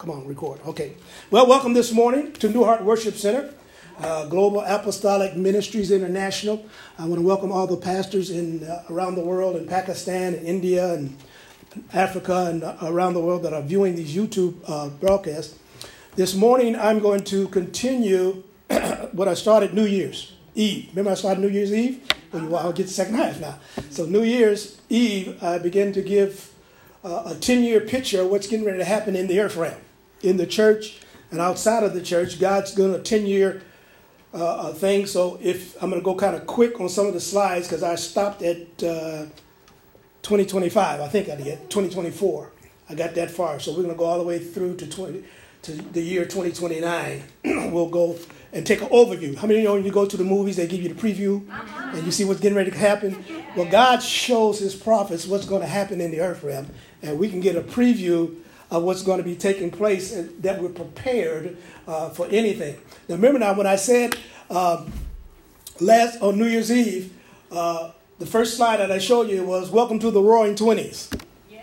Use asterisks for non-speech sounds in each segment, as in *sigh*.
Come on, record. Okay. Well, welcome this morning to New Heart Worship Center, uh, Global Apostolic Ministries International. I want to welcome all the pastors in uh, around the world in Pakistan and India and Africa and uh, around the world that are viewing these YouTube uh, broadcasts. This morning, I'm going to continue *clears throat* what I started New Year's Eve. Remember, I started New Year's Eve? Well, I'll get the second half now. So, New Year's Eve, I begin to give uh, a 10 year picture of what's getting ready to happen in the earth realm in the church and outside of the church. God's doing a 10 year uh, uh, thing. So if I'm going to go kind of quick on some of the slides because I stopped at uh, 2025. I think I did 2024. I got that far. So we're going to go all the way through to 20 to the year 2029. *clears throat* we'll go and take an overview. How many of you know when you go to the movies, they give you the preview uh-huh. and you see what's getting ready to happen? Well, God shows his prophets what's going to happen in the earth realm, and we can get a preview of what's going to be taking place and that we're prepared uh, for anything. Now, remember now, when I said uh, last on New Year's Eve, uh, the first slide that I showed you was "Welcome to the Roaring Twenties," yeah.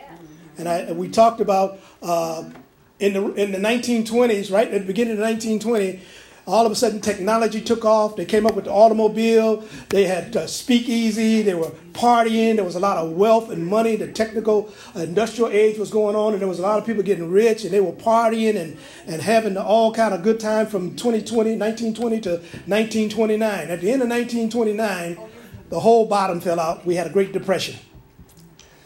and I we talked about uh, in the in the 1920s, right at the beginning of 1920 all of a sudden technology took off. They came up with the automobile. They had uh, speakeasy. They were partying. There was a lot of wealth and money. The technical industrial age was going on, and there was a lot of people getting rich, and they were partying and, and having all kind of good time from 2020, 1920 to 1929. At the end of 1929, the whole bottom fell out. We had a Great Depression.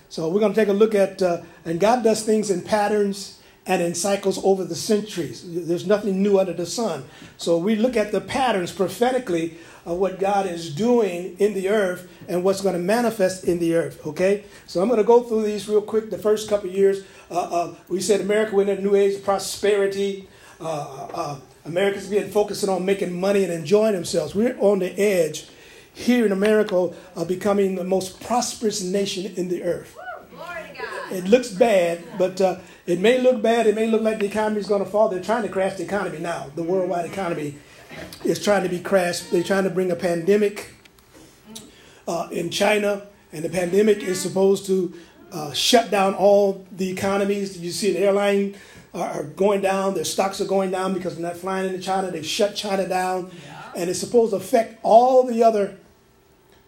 So we're going to take a look at, uh, and God does things in patterns and in cycles over the centuries. There's nothing new under the sun. So we look at the patterns prophetically of what God is doing in the earth and what's going to manifest in the earth. Okay? So I'm going to go through these real quick. The first couple years, uh, uh, we said America went in a new age of prosperity. Uh, uh, America's been focusing on making money and enjoying themselves. We're on the edge here in America of becoming the most prosperous nation in the earth. It looks bad, but uh, it may look bad. It may look like the economy is going to fall. They're trying to crash the economy now. The worldwide economy is trying to be crashed. They're trying to bring a pandemic uh, in China, and the pandemic is supposed to uh, shut down all the economies. You see, the airline are going down. Their stocks are going down because they're not flying into China. They shut China down, and it's supposed to affect all the other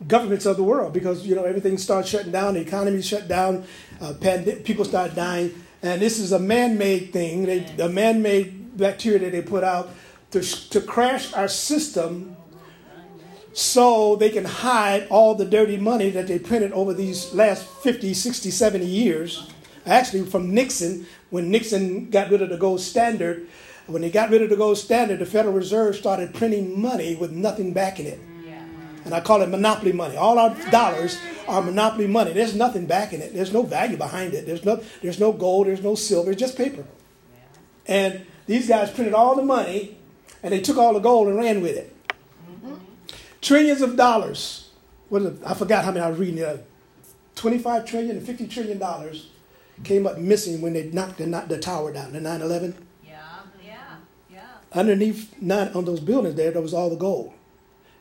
governments of the world because you know everything starts shutting down. The economy shut down. Uh, pand- people start dying. And this is a man made thing, they, a man made bacteria that they put out to, to crash our system so they can hide all the dirty money that they printed over these last 50, 60, 70 years. Actually, from Nixon, when Nixon got rid of the gold standard, when they got rid of the gold standard, the Federal Reserve started printing money with nothing backing it and I call it monopoly money. All our dollars are monopoly money. There's nothing backing it. There's no value behind it. There's no, there's no gold. There's no silver. It's just paper. And these guys printed all the money, and they took all the gold and ran with it. Mm-hmm. Trillions of dollars. What is it? I forgot how many I was reading. Uh, 25 trillion and 50 trillion dollars came up missing when they knocked the, knocked the tower down, the 9 11. Yeah, yeah, yeah. Underneath nine, on those buildings there, there was all the gold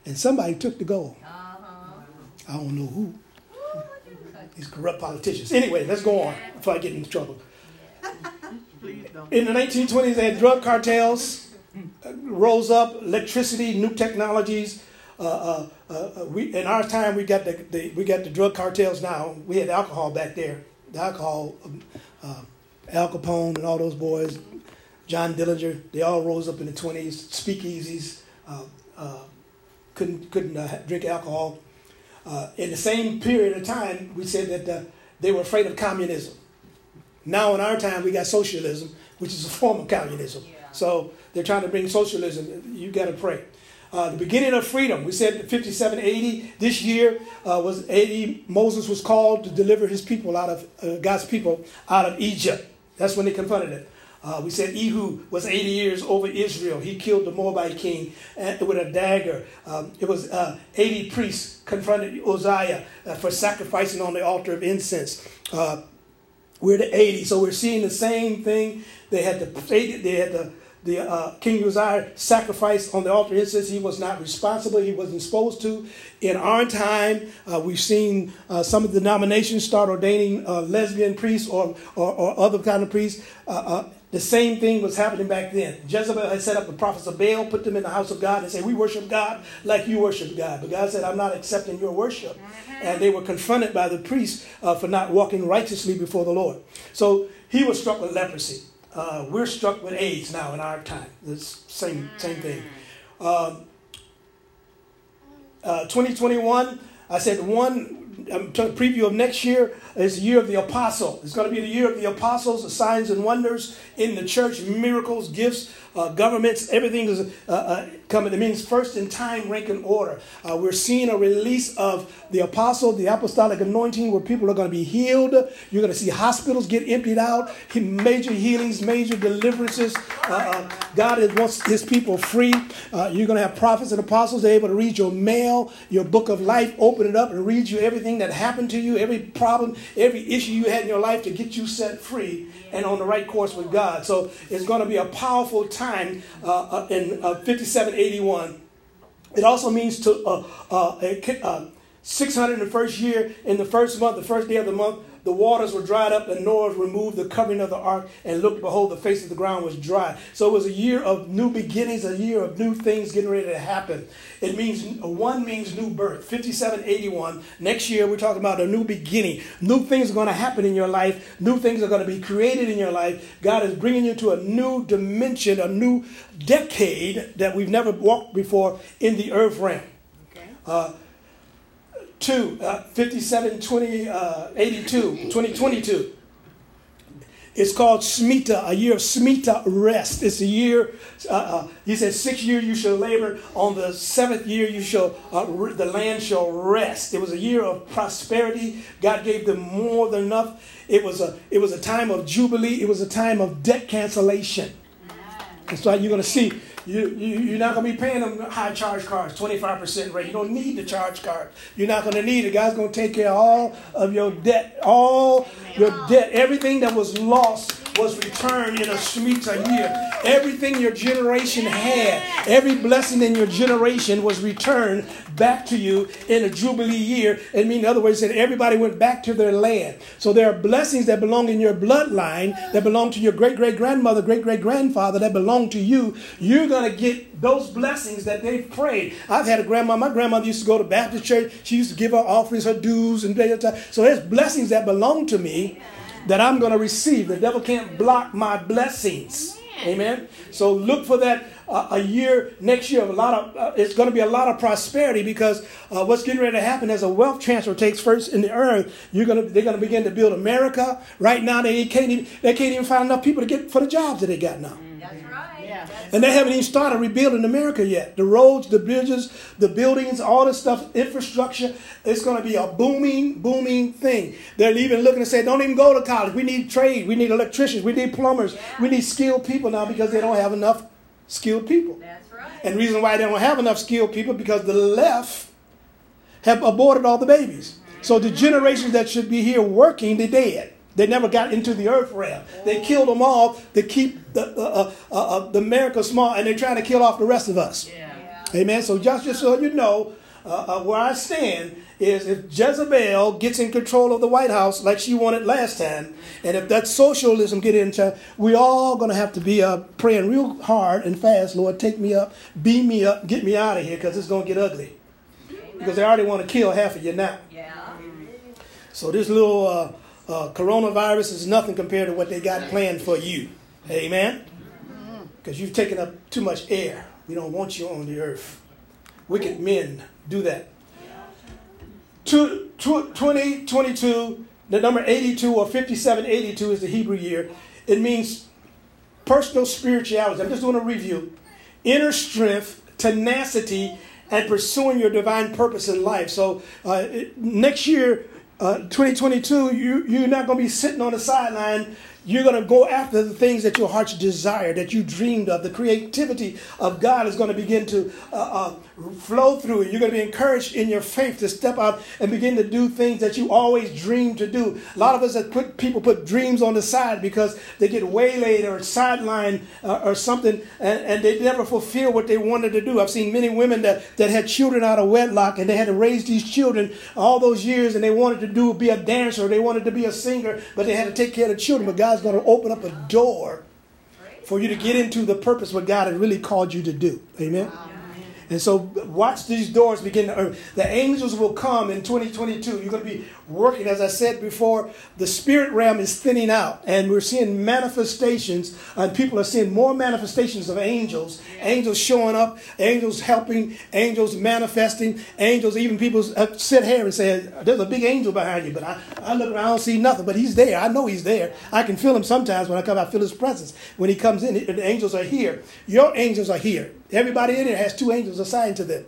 and somebody took the gold. Uh-huh. I don't know who. These corrupt politicians. Anyway, let's go on before I get into trouble. In the 1920s, they had drug cartels, uh, rose up, electricity, new technologies. Uh, uh, uh, uh, we, in our time, we got the, the, we got the drug cartels now. We had alcohol back there. The alcohol, um, uh, Al Capone and all those boys, John Dillinger, they all rose up in the 20s, speakeasies, couldn't couldn't uh, drink alcohol. Uh, in the same period of time, we said that uh, they were afraid of communism. Now, in our time, we got socialism, which is a form of communism. Yeah. So they're trying to bring socialism. You got to pray. Uh, the beginning of freedom. We said 5780. This year uh, was 80. Moses was called to deliver his people out of uh, God's people out of Egypt. That's when they confronted it. Uh, we said Ehud was 80 years over Israel. He killed the Moabite king with a dagger. Um, it was uh, 80 priests confronted Uzziah uh, for sacrificing on the altar of incense. Uh, we're the 80, so we're seeing the same thing. They had the they had the the uh, King Uzziah sacrificed on the altar of incense. He was not responsible. He wasn't supposed to. In our time, uh, we've seen uh, some of the denominations start ordaining uh, lesbian priests or, or, or, other kind of priests. The same thing was happening back then. Jezebel had set up the prophets of Baal, put them in the house of God, and said, We worship God like you worship God. But God said, I'm not accepting your worship. And they were confronted by the priests uh, for not walking righteously before the Lord. So he was struck with leprosy. Uh, we're struck with AIDS now in our time. The same, same thing. Um, uh, 2021, I said one um, preview of next year is the year of the apostle. It's going to be the year of the apostles, the signs and wonders in the church, miracles, gifts, uh, governments, everything is uh, uh, coming. It means first in time, rank, and order. Uh, we're seeing a release of the apostle, the apostolic anointing, where people are going to be healed. You're going to see hospitals get emptied out, major healings, major deliverances. Uh, God wants his people free. you're going to have prophets and apostles. Able to read your mail, your book of life, open it up and read you everything that happened to you, every problem, every issue you had in your life to get you set free and on the right course with God. So it's going to be a powerful time uh, uh in uh, 5781. It also means to uh, uh, uh, 601st year in the first month, the first day of the month, the waters were dried up, and Noah removed the covering of the ark, and looked, behold, the face of the ground was dry. So it was a year of new beginnings, a year of new things getting ready to happen. It means one means new birth. 5781. Next year, we're talking about a new beginning. New things are going to happen in your life. New things are going to be created in your life. God is bringing you to a new dimension, a new decade that we've never walked before in the earth realm. Okay. Uh, 2, uh, 57, 20, uh, 82, 2022. It's called Shemitah, a year of Shemitah rest. It's a year, uh, uh, he said, six years you shall labor. On the seventh year you shall, uh, re- the land shall rest. It was a year of prosperity. God gave them more than enough. It was a, it was a time of jubilee. It was a time of debt cancellation. That's why you're going to see you, you, you're not going to be paying them high charge cards, 25% rate. You don't need the charge card. You're not going to need it. God's going to take care of all of your debt, all Amen. your debt, everything that was lost was returned in a Shemitah year. Everything your generation had, every blessing in your generation was returned back to you in a Jubilee year. It means, in other words, that everybody went back to their land. So there are blessings that belong in your bloodline, that belong to your great great grandmother, great great grandfather, that belong to you. You're going to get those blessings that they've prayed. I've had a grandma, my grandmother used to go to Baptist church. She used to give her offerings, her dues, and so there's blessings that belong to me that I'm going to receive. The devil can't block my blessings. Amen. So look for that uh, a year next year. A lot of uh, it's going to be a lot of prosperity because uh, what's getting ready to happen as a wealth transfer takes first in the earth. You're going to they're going to begin to build America. Right now they can't even they can't even find enough people to get for the jobs that they got now. That's right. And they haven't even started rebuilding America yet. The roads, the bridges, the buildings, all this stuff, infrastructure, it's going to be a booming, booming thing. They're even looking to say, don't even go to college. We need trade. We need electricians. We need plumbers. Yeah. We need skilled people now because they don't have enough skilled people. That's right. And the reason why they don't have enough skilled people because the left have aborted all the babies. Mm-hmm. So the generations that should be here working, they're dead. They never got into the earth realm. They killed them all to keep the, uh, uh, uh, the America small, and they're trying to kill off the rest of us. Yeah. Amen. So just, just so you know, uh, uh, where I stand is if Jezebel gets in control of the White House like she wanted last time, and if that socialism get into, we all going to have to be uh, praying real hard and fast. Lord, take me up, beam me up, get me out of here, because it's going to get ugly. Because they already want to kill half of you now. Yeah. So this little uh, coronavirus is nothing compared to what they got planned for you. Amen? Because you've taken up too much air. We don't want you on the earth. Wicked men do that. 2022, the number 82 or 5782 is the Hebrew year. It means personal spirituality. I'm just doing a review. Inner strength, tenacity, and pursuing your divine purpose in life. So uh, next year, uh, 2022, you, you're not going to be sitting on the sideline you're going to go after the things that your heart's desire, that you dreamed of. The creativity of God is going to begin to uh, uh, flow through you. You're going to be encouraged in your faith to step out and begin to do things that you always dreamed to do. A lot of us that put people put dreams on the side because they get waylaid or sidelined uh, or something, and, and, they never fulfill what they wanted to do. I've seen many women that, that had children out of wedlock and they had to raise these children all those years, and they wanted to do be a dancer, they wanted to be a singer, but they had to take care of the children. But God God's going to open up a door for you to get into the purpose what God had really called you to do. Amen. And so watch these doors begin to open. The angels will come in 2022. You're going to be working, as I said before, the spirit realm is thinning out. And we're seeing manifestations, and people are seeing more manifestations of angels. Angels showing up, angels helping, angels manifesting, angels, even people sit here and say, There's a big angel behind you. But I, I look around, I don't see nothing, but he's there. I know he's there. I can feel him sometimes when I come, I feel his presence. When he comes in, the angels are here. Your angels are here. Everybody in here has two angels assigned to them.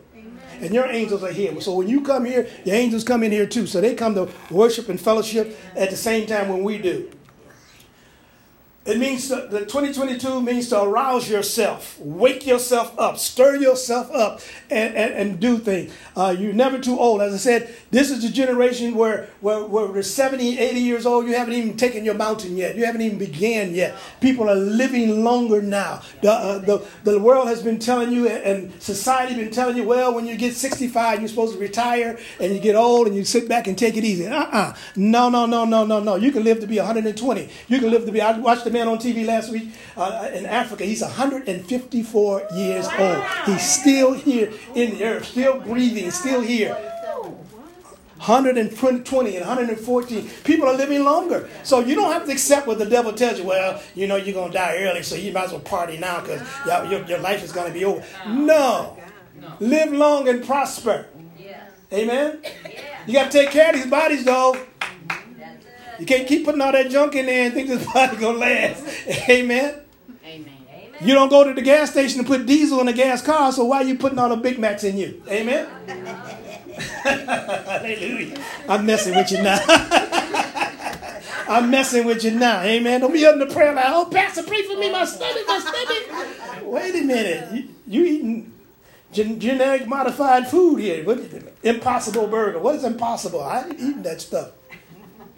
And your angels are here. So when you come here, your angels come in here too. So they come to worship and fellowship at the same time when we do. It means the 2022 means to arouse yourself, wake yourself up, stir yourself up, and, and, and do things. Uh, you're never too old. As I said, this is the generation where, where, where we're 70, 80 years old. You haven't even taken your mountain yet. You haven't even began yet. People are living longer now. The, uh, the, the world has been telling you, and society been telling you, well, when you get 65, you're supposed to retire, and you get old, and you sit back and take it easy. Uh-uh. No, no, no, no, no, no. You can live to be 120. You can live to be, I watched the man on TV last week uh, in Africa. He's 154 years old. He's still here in the earth, still breathing, still here. 120 and 114. People are living longer. So you don't have to accept what the devil tells you. Well, you know, you're going to die early, so you might as well party now because your, your life is going to be over. No. Live long and prosper. Amen? You got to take care of these bodies, though. You can't keep putting all that junk in there and think this *laughs* body gonna last. Amen. Amen. You don't go to the gas station and put diesel in a gas car, so why are you putting all the Big Macs in you? Amen. *laughs* Hallelujah. I'm messing with you now. *laughs* I'm messing with you now. Amen. Don't be up in the prayer like, oh, Pastor, pray for me, my stomach, my stomach. Wait a minute. You, you eating gen- genetic modified food here. What, impossible burger. What is impossible? I ain't eating that stuff.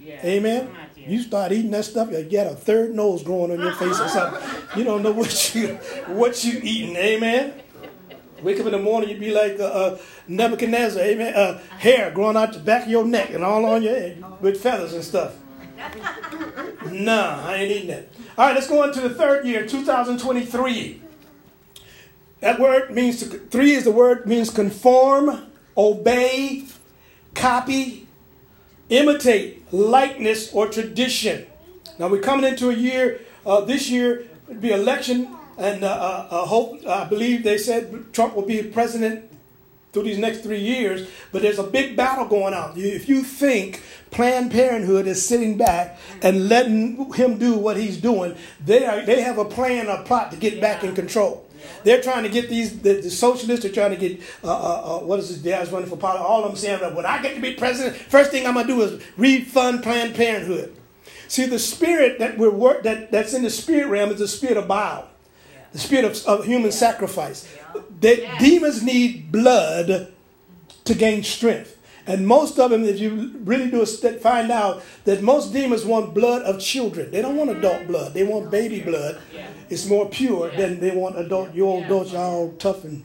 Amen. You start eating that stuff, you get a third nose growing on your face or something. You don't know what you what you eating. Amen. Wake up in the morning, you'd be like uh, uh, Nebuchadnezzar. Amen. Uh, hair growing out the back of your neck and all on your head with feathers and stuff. *laughs* Nah, I ain't eating that. All right, let's go on to the third year, 2023. That word means to, three is the word means conform, obey, copy, imitate, likeness, or tradition. Now we're coming into a year, uh, this year, it'll be election, and uh, uh, uh, hope, I believe they said Trump will be president through these next three years, but there's a big battle going on. If you think Planned Parenthood is sitting back and letting him do what he's doing, they, are, they have a plan, a plot to get yeah. back in control. They're trying to get these, the, the socialists are trying to get, uh, uh, uh, what is this, guys running for politics, all them saying, when I get to be president, first thing I'm going to do is refund Planned Parenthood. See, the spirit that we're work, that, that's in the spirit realm is the spirit of Baal, the spirit of, of human sacrifice. That demons need blood to gain strength. And most of them, if you really do a find out that most demons want blood of children. They don't want adult blood. They want baby blood it's more pure than they want adult. Your old adults are all tough and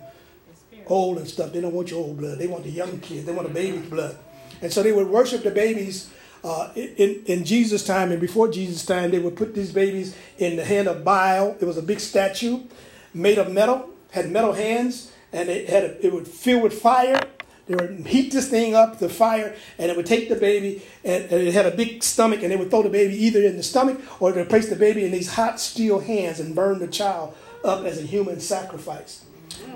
old and stuff. They don't want your old blood. They want the young kids. They want the baby blood. And so they would worship the babies uh, in, in Jesus' time and before Jesus' time. They would put these babies in the hand of Baal. It was a big statue made of metal, had metal hands, and it had a, it would fill with fire they would heat this thing up, the fire, and it would take the baby, and, and, it had a big stomach, and they would throw the baby either in the stomach or they would place the baby in these hot steel hands and burn the child up as a human sacrifice.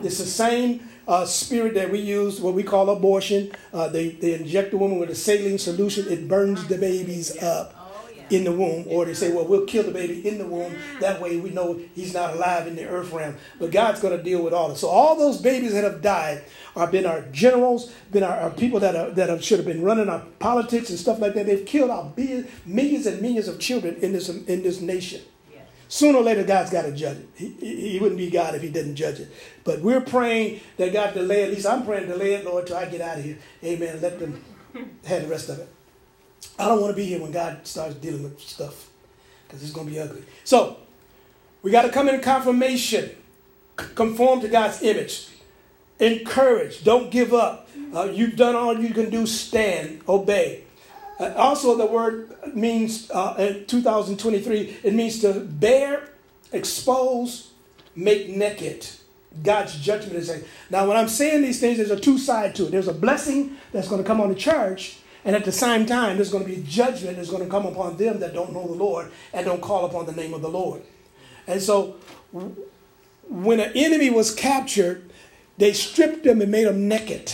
It's the same uh, spirit that we use, what we call abortion. Uh, they, they inject the woman with a saline solution, it burns the babies up in the womb, or they say, well, we'll kill the baby in the womb. That way we know he's not alive in the earth realm. But God's going to deal with all this. So all those babies that have died have been our generals, been our, our people that, are, that have, should have been running our politics and stuff like that. They've killed our billions, millions and millions of children in this, in this nation. Sooner or later, God's got to judge it. He, he wouldn't be God if He didn't judge it. But we're praying that God delay, at least I'm praying delay it, Lord, till I get out of here. Amen. Let them have the rest of it. I don't want to be here when God starts dealing with stuff because it's going to be ugly. So, we got to come in confirmation, conform to God's image, encourage, don't give up. Uh, you've done all you can do, stand, obey. Uh, also, the word means uh, in 2023, it means to bear expose, make naked. God's judgment is saying. Now, when I'm saying these things, there's a two side to it. There's a blessing that's going to come on the church, and at the same time, there's going to be judgment that's going to come upon them that don't know the Lord and don't call upon the name of the Lord. And so, when an enemy was captured, they stripped them and made them naked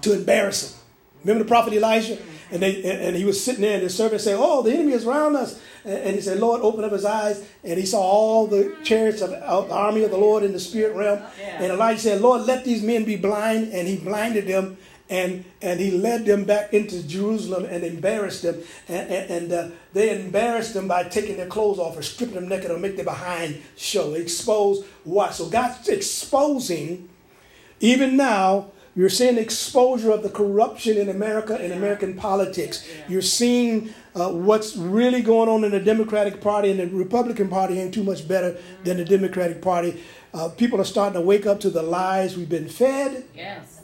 to embarrass them. Remember the prophet Elijah? And, they, and he was sitting there, and the servant said, Oh, the enemy is around us. And he said, Lord, open up his eyes. And he saw all the chariots of the army of the Lord in the spirit realm. And Elijah said, Lord, let these men be blind. And he blinded them. And, and he led them back into Jerusalem and embarrassed them. And, and, and uh, they embarrassed them by taking their clothes off or stripping them naked or make their behind show. Expose what? So God's exposing, even now, you're seeing exposure of the corruption in America and American politics. You're seeing uh, what's really going on in the Democratic Party and the Republican Party ain't too much better than the Democratic Party. Uh, people are starting to wake up to the lies we've been fed. Yes.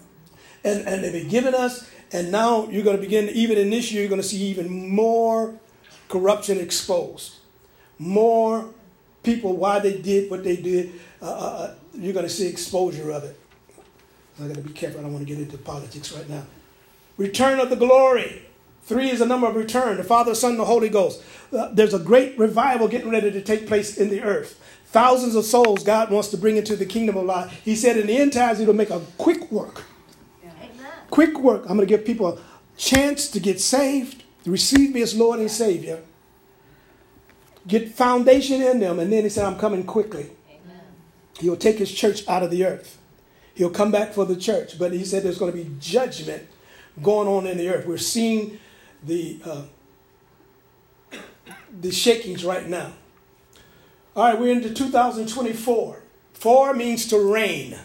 And, and they've been given us. And now you're going to begin, even in this year, you're going to see even more corruption exposed. More people, why they did what they did. Uh, uh, uh you're going to see exposure of it. I got to be careful. I don't want to get into politics right now. Return of the glory. Three is the number of return. The Father, Son, and the Holy Ghost. Uh, there's a great revival getting ready to take place in the earth. Thousands of souls God wants to bring into the kingdom of light. He said in the end times, He'll make a quick work. Quick work. I'm going to give people a chance to get saved, to receive me as Lord and Savior, get foundation in them, and then He said, I'm coming quickly. Amen. He'll take His church out of the earth. He'll come back for the church. But he said there's going to be judgment going on in the earth. We're seeing the uh, the shakings right now. All right, we're into 2024. Four means to reign.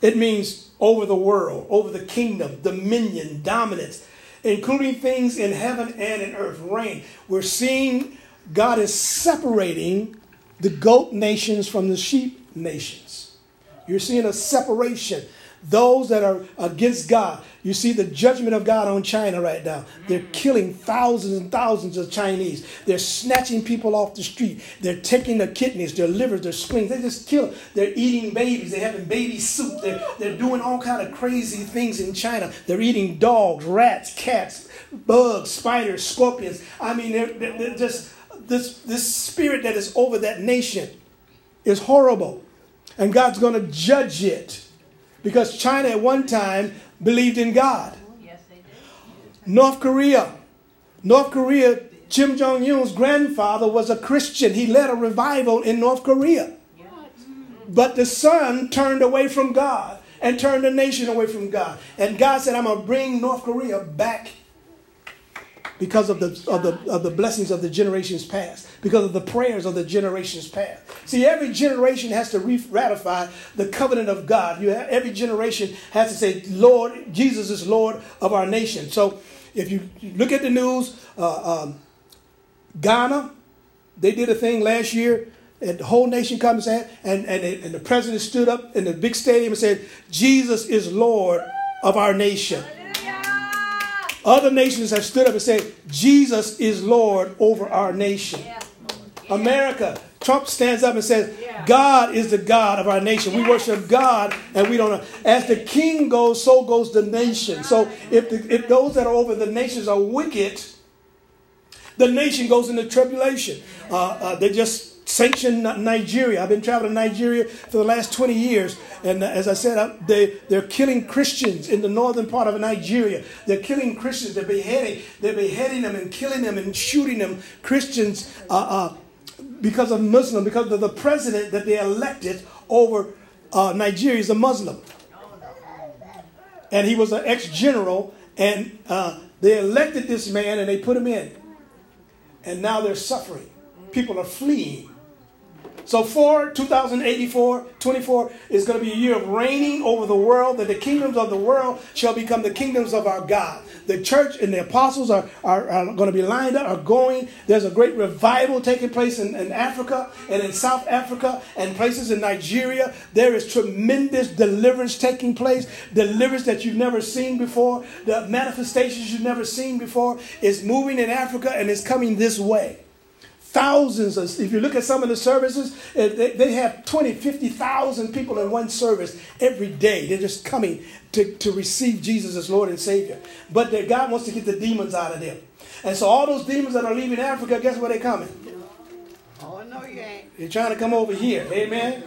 It means over the world, over the kingdom, dominion, dominance, including things in heaven and in earth. Reign. We're seeing God is separating the goat nations from the sheep nations. You're seeing a separation. Those that are against God. You see the judgment of God on China right now. They're mm. killing thousands and thousands of Chinese. They're snatching people off the street. They're taking their kidneys, their livers, their spleens. They just kill. They're eating babies. They're having baby soup. They're, they're doing all kind of crazy things in China. They're eating dogs, rats, cats, bugs, spiders, scorpions. I mean, they're, they're, they're just this, this spirit that is over that nation is horrible and God's going to judge it because China at one time believed in God. North Korea. North Korea, Kim Jong un's grandfather was a Christian. He led a revival in North Korea. But the son turned away from God and turned the nation away from God. And God said, I'm going to bring North Korea back because of the, of, the, of the blessings of the generations past, because of the prayers of the generations past. See, every generation has to ratify the covenant of God. You have, every generation has to say, Lord, Jesus is Lord of our nation. So if you look at the news, uh, um, Ghana, they did a thing last year and the whole nation comes and, and, and the president stood up in the big stadium and said, Jesus is Lord of our nation. Other nations have stood up and said, Jesus is Lord over our nation. Yeah. Yeah. America, Trump stands up and says, yeah. God is the God of our nation. We worship God and we don't know. As the king goes, so goes the nation. So if, the, if those that are over the nations are wicked, the nation goes into tribulation. Uh, uh, they just sanctioned Nigeria. I've been traveling to Nigeria for the last 20 years. And as I said, they, they're killing Christians in the northern part of Nigeria. They're killing Christians. They're beheading. They're beheading them and killing them and shooting them. Christians uh, uh, because of Muslim, because of the president that they elected over uh, Nigeria is a Muslim. And he was an ex-general. And uh, they elected this man and they put him in. And now they're suffering. People are fleeing so for 2084, 24 is going to be a year of reigning over the world, that the kingdoms of the world shall become the kingdoms of our God. The church and the apostles are, are, are going to be lined up, are going. There's a great revival taking place in, in Africa and in South Africa and places in Nigeria. There is tremendous deliverance taking place, deliverance that you've never seen before, the manifestations you've never seen before is moving in Africa and is coming this way. Thousands of, if you look at some of the services, eh, they, they have 20, 50,000 people in one service every day. They're just coming to, to receive Jesus as Lord and Savior. But that God wants to get the demons out of them. And so all those demons that are leaving Africa, guess where they're coming? Oh, no, you ain't. They're trying to come over here. Amen.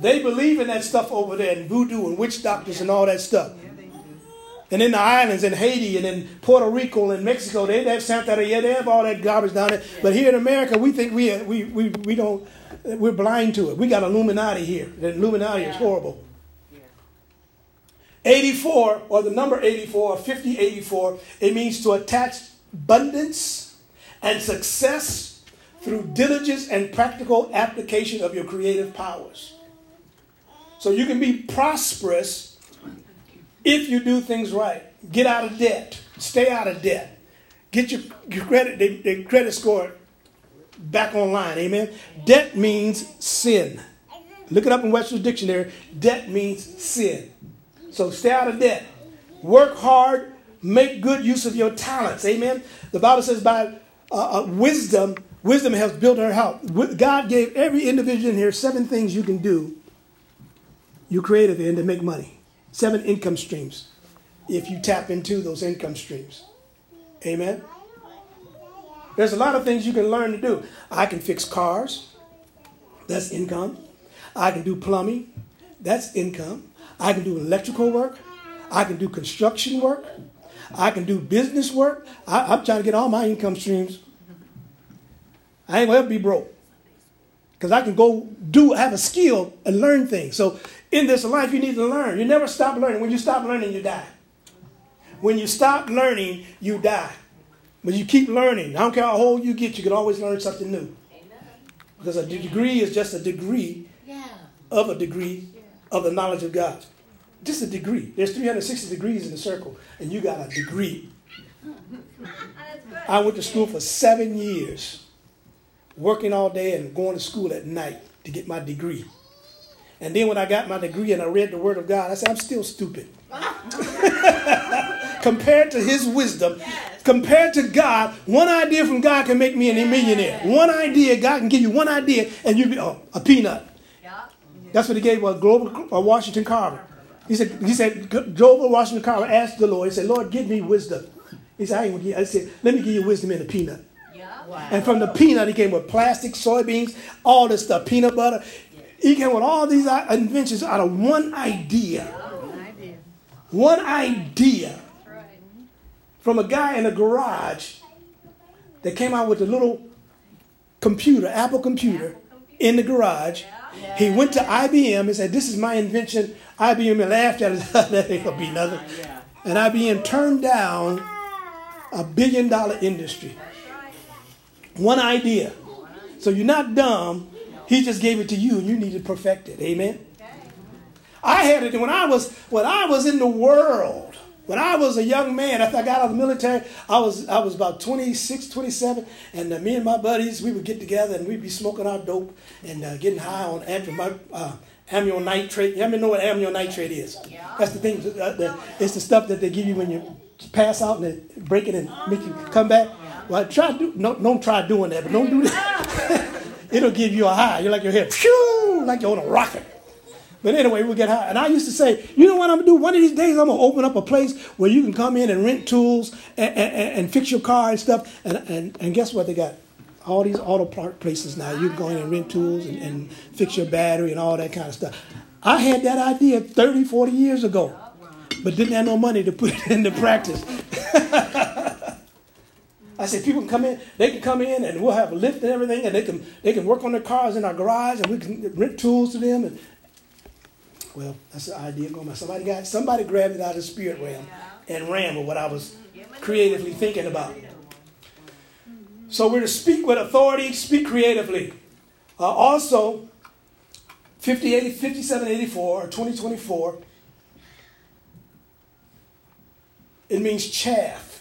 They believe in that stuff over there, and voodoo and witch doctors and all that stuff. And in the islands, in Haiti, and in Puerto Rico, and Mexico, they have Santeria, they have all that garbage down there. But here in America, we think we, we, we, we don't, we're blind to it. We got Illuminati here. The Illuminati is horrible. 84, or the number 84, 5084, it means to attach abundance and success through diligence and practical application of your creative powers. So you can be prosperous if you do things right. Get out of debt. Stay out of debt. Get your, your credit, the, the credit score back online. Amen. Debt means sin. Look it up in Webster's dictionary. Debt means sin. So stay out of debt. Work hard. Make good use of your talents. Amen. The Bible says by uh, uh, wisdom, wisdom has built her house. God gave every individual in here seven things you can do. You creative in to make money. Seven income streams. If you tap into those income streams. Amen. There's a lot of things you can learn to do. I can fix cars. That's income. I can do plumbing. That's income. I can do electrical work. I can do construction work. I can do business work. I, am trying to get all my income streams. I ain't gonna ever be broke. Because I can go do, have a skill and learn things. So in this life, you need to learn. You never stop learning. When you stop learning, you die. When you stop learning, you die. But you keep learning. I don't care how old you get, you can always learn something new. Because a degree is just a degree of a degree of the knowledge of God. Just a degree. There's 360 degrees in the circle, and you got a degree. I went to school for seven years, working all day and going to school at night to get my degree. And then when I got my degree and I read the Word of God, I said, I'm still stupid. *laughs* compared to His wisdom, compared to God, one idea from God can make me a millionaire. One idea, God can give you one idea, and you be oh, a peanut. That's what he gave uh, Grover uh, Washington Carver. He said, he said, Grover Washington Carver asked the Lord, he said, Lord, give me wisdom. He said, I, ain't give I said, let me give you wisdom in a peanut. Yeah. Wow. And from the peanut, he came with plastic, soybeans, all this stuff, peanut butter. He came with all these inventions out of one idea. One idea. From a guy in a garage that came out with a little computer, Apple computer, in the garage he went to IBM and said, This is my invention. IBM laughed at it. *laughs* that ain't going to be nothing. And IBM turned down a billion dollar industry. One idea. So you're not dumb. He just gave it to you and you need to perfect it. Amen. I had it when I was when I was in the world. When I was a young man, after I got out of the military, I was I was about 26, 27, and uh, me and my buddies, we would get together and we'd be smoking our dope and uh, getting high on ammo, uh, nitrate. You know what ammo nitrate is? That's the thing. Uh, the, it's the stuff that they give you when you pass out and they break it and make you come back. Well, try do no, don't try doing that, but don't do that. *laughs* *laughs* It'll give you a high. You're like your head, phew, like you're on a rocket. But anyway, we'll get high. And I used to say, you know what I'm to do? One of these days, I'm to open up a place where you can come in and rent tools and, and, and fix your car and stuff. And, and, and guess what they got? All these auto part places now. You can go in and rent tools and, and fix your battery and all that kind of stuff. I had that idea 30, 40 years ago, but didn't have no money to put *laughs* it into practice. *laughs* I said, people can come in, they can come in and we'll have a lift and everything, and they can they can work on their cars in our garage, and we can rent tools to them and well, that's the idea going on. Somebody got somebody grabbed it out of the spirit realm and ran with what I was creatively thinking about. So we're to speak with authority, speak creatively. Uh, also, 58, 5784 or 2024, it means chaff.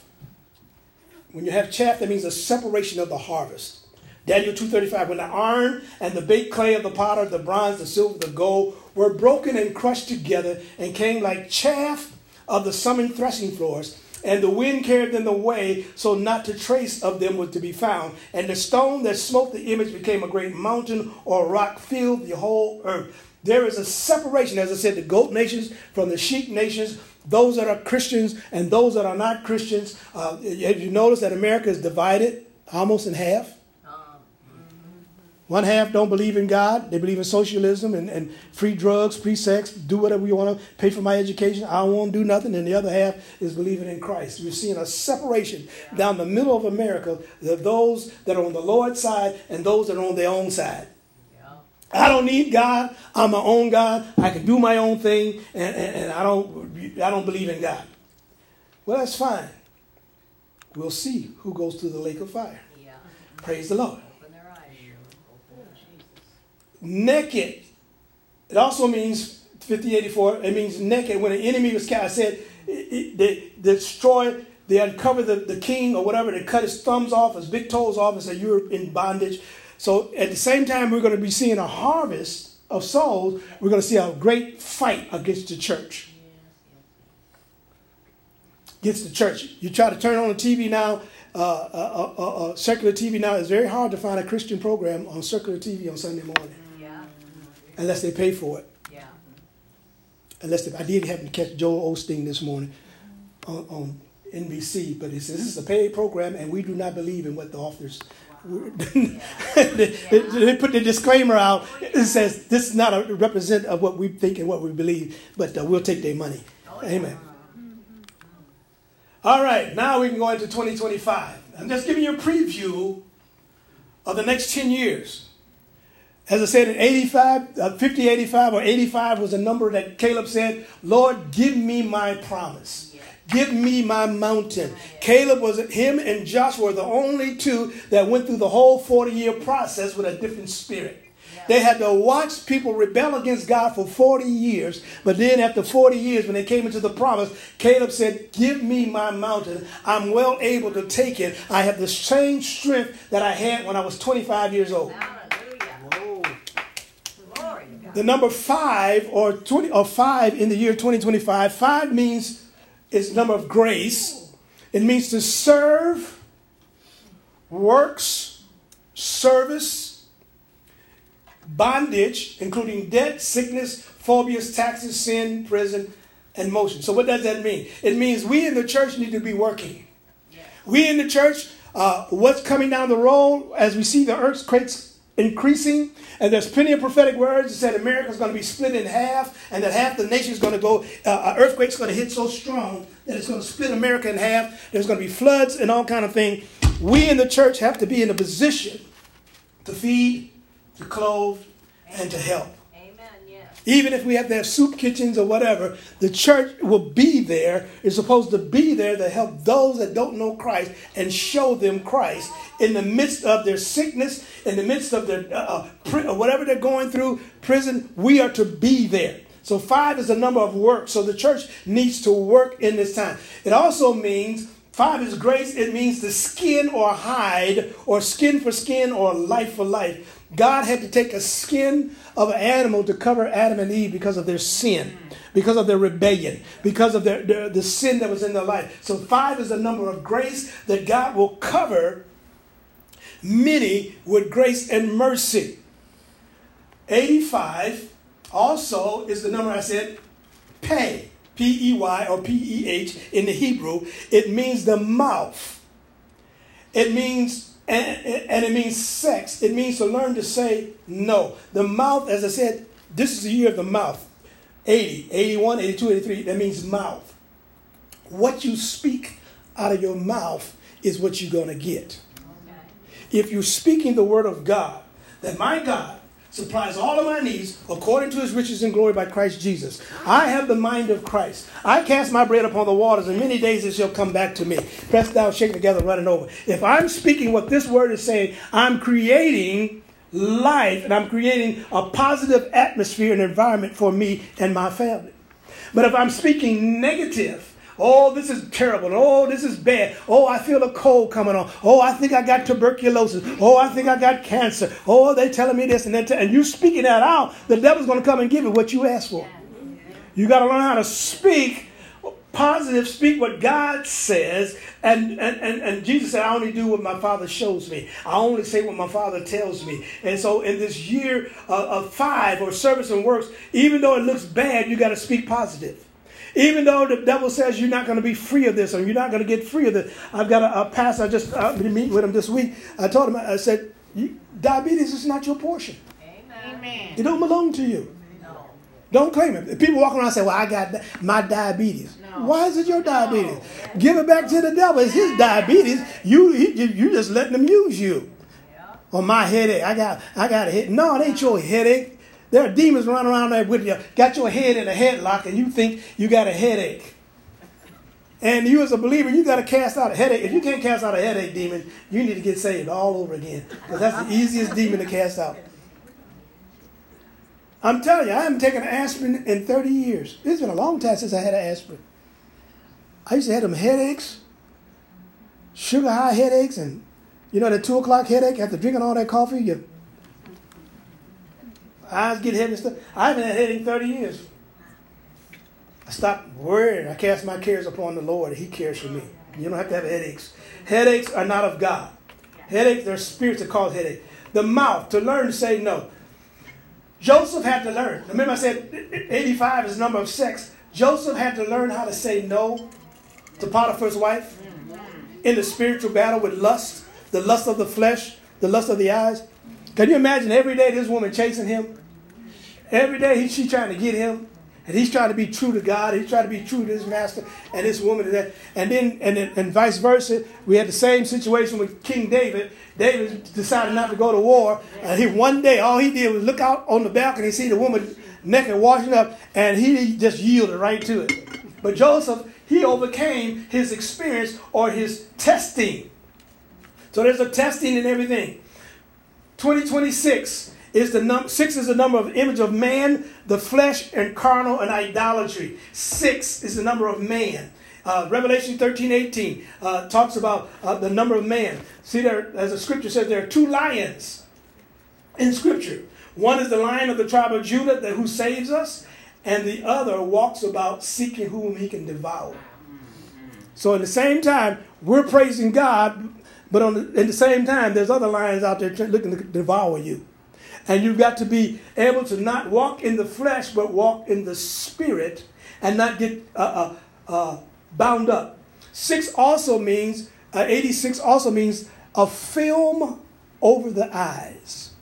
When you have chaff, that means a separation of the harvest. Daniel 2.35, when the iron and the baked clay of the potter, the bronze, the silver, the gold were broken and crushed together and came like chaff of the summer threshing floors, and the wind carried them away, so not to trace of them was to be found. And the stone that smote the image became a great mountain or rock, filled the whole earth. There is a separation, as I said, the goat nations from the sheep nations, those that are Christians and those that are not Christians. Uh, you noticed that America is divided almost in half? One half don't believe in God. They believe in socialism and, and free drugs, free sex, do whatever you want to, pay for my education. I won't do nothing. And the other half is believing in Christ. We're seeing a separation down the middle of America of those that are on the Lord's side and those that are on their own side. I don't need God. I'm my own God. I can do my own thing, and, and, and I don't I don't believe in God. Well, that's fine. We'll see who goes to the lake of fire. Yeah. Praise the Lord. Open their eyes. naked. It also means 5084. It means naked. When an enemy was cast, I said it, it, they destroyed. They uncovered the, the king or whatever. They cut his thumbs off, his big toes off, and said, "You're in bondage." So at the same time, we're going to be seeing a harvest of souls. We're going to see a great fight against the church. Against the church. You try to turn on the TV now. Uh, uh, uh, uh, secular TV now. It's very hard to find a Christian program on secular TV on Sunday morning Yeah. unless they pay for it. Yeah. Unless they, I did happen to catch Joel Osteen this morning on, on NBC, but he says this is a paid program and we do not believe in what the authors. They, *laughs* they- put the disclaimer out. It says this is not a represent of what we think and what we believe, but uh, we'll take their money. Amen. All right, now we can go into 2025. I'm just giving you a preview of the next 10 years. As I said, in 85, uh, 50, 85, or 85 was a number that Caleb said, Lord, give me my promise. Give me my mountain. Caleb was, him and Joshua were the only two that went through the whole 40 year process with a different spirit. They had to watch people rebel against God for 40 years. But then, after 40 years, when they came into the promise, Caleb said, Give me my mountain. I'm well able to take it. I have the same strength that I had when I was 25 years old. Hallelujah. Glory to God. The number five or 20 or five in the year 2025, five means is number of grace. It means to serve, works, service, bondage, including debt, sickness, phobias, taxes, sin, prison, and motion. So what does that mean? It means we in the church need to be working. We in the church, uh, what's coming down the road as we see the earthquakes increasing, and there's plenty of prophetic words that said America's going to be split in half, and that half the nation is going to go, uh, an earthquake's going to hit so strong that it's going to split America in half. There's going to be floods and all kind of thing. We in the church have to be in a position to feed, to clothe, and to help. Even if we have to have soup kitchens or whatever, the church will be there, is supposed to be there to help those that don't know Christ and show them Christ in the midst of their sickness, in the midst of their uh, uh, uh, whatever they're going through, prison. We are to be there. So five is the number of work. So the church needs to work in this time. It also means five is grace. It means the skin or hide, or skin for skin, or life for life. God had to take a skin of an animal to cover Adam and Eve because of their sin, because of their rebellion, because of their, their, the sin that was in their life. So five is the number of grace that God will cover many with grace and mercy. 85 also is the number I said, pay, P E Y or P E H in the Hebrew. It means the mouth. It means, and, and it means sex. It means to learn to say no. The mouth, as I said, this is the year of the mouth. 80, 81, 82, 83, that means mouth. What you speak out of your mouth is what you're going to get if you're speaking the word of God, that my God supplies all of my needs according to his riches and glory by Christ Jesus. I have the mind of Christ. I cast my bread upon the waters, and many days it shall come back to me. Pressed down, shaken together, running over. If I'm speaking what this word is saying, I'm creating life and I'm creating a positive atmosphere and environment for me and my family. But if I'm speaking negative, oh, this is terrible. Oh, this is bad. Oh, I feel a cold coming on. Oh, I think I got tuberculosis. Oh, I think I got cancer. Oh, they're telling me this and that. And you speaking that out, the devil's going to come and give you what you asked for. You got to learn how to speak positive, speak what God says. And, and, and, and Jesus said, I only do what my Father shows me. I only say what my Father tells me. And so in this year of, of five or service and works, even though it looks bad, you got to speak positive. Even though the devil says you're not going to be free of this or you're not going to get free of this. I've got a, a pastor, I just uh, been meeting with him this week. I told him, I said, diabetes is not your portion. Amen. It don't belong to you. No. Don't claim it. People walk around and say, Well, I got my diabetes. No. Why is it your diabetes? No. Give it back to the devil. It's his diabetes. You, he, you just letting him use you. Yeah. Or my headache. I got I got a head. No, it ain't your headache. There are demons running around there with you. Got your head in a headlock and you think you got a headache. And you as a believer, you got to cast out a headache. If you can't cast out a headache demon, you need to get saved all over again. Because that's the easiest demon to cast out. I'm telling you, I haven't taken aspirin in 30 years. It's been a long time since I had an aspirin. I used to have them headaches, sugar high headaches, and you know, the two o'clock headache after drinking all that coffee, your eyes get heavy and stuff. I haven't had headache in 30 years. I stopped worrying. I cast my cares upon the Lord. He cares for me. You don't have to have headaches. Headaches are not of God. Headaches, they're spirits that cause headache. The mouth, to learn to say no. Joseph had to learn. Remember, I said 85 is the number of sex. Joseph had to learn how to say no to Potiphar's wife in the spiritual battle with lust, the lust of the flesh, the lust of the eyes. Can you imagine every day this woman chasing him? Every day he, trying to get him. And he's trying to be true to God. He's trying to be true to his master and this woman. And, that. and then, and, and vice versa, we had the same situation with King David. David decided not to go to war. And he one day, all he did was look out on the balcony, see the woman naked washing up, and he just yielded right to it. But Joseph, he overcame his experience or his testing. So there's a testing in everything. 2026 is the number six is the number of image of man, the flesh, and carnal and idolatry. Six is the number of man. Uh, Revelation 13, 18 uh, talks about uh, the number of man. See, there, as the scripture says, there are two lions in scripture. One is the lion of the tribe of Judah that, who saves us, and the other walks about seeking whom he can devour. So, at the same time, we're praising God, but on the, at the same time, there's other lions out there looking to devour you. And you've got to be able to not walk in the flesh, but walk in the spirit and not get uh, uh, uh, bound up. Six also means, uh, 86 also means a film over the eyes.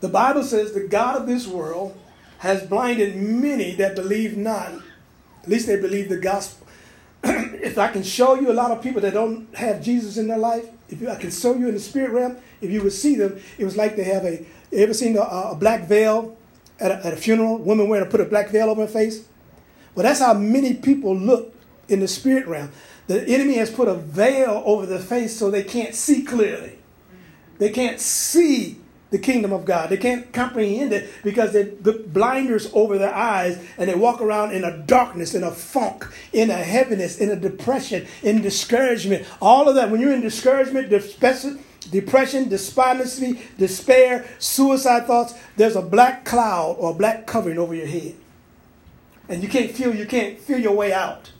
The Bible says the God of this world has blinded many that believe not. At least they believe the gospel. *clears throat* if I can show you a lot of people that don't have Jesus in their life, if I can show you in the spirit realm, if you would see them, it was like they have a. You ever seen a, a black veil at a, at a funeral? Women wearing to put a black veil over her face. Well, that's how many people look in the spirit realm. The enemy has put a veil over their face so they can't see clearly. They can't see the kingdom of God. They can't comprehend it because they the blinders over their eyes and they walk around in a darkness, in a funk, in a heaviness, in a depression, in discouragement. All of that. When you're in discouragement, depression, despondency, despair, suicide thoughts, there's a black cloud or a black covering over your head. And you can't feel you can't feel your way out.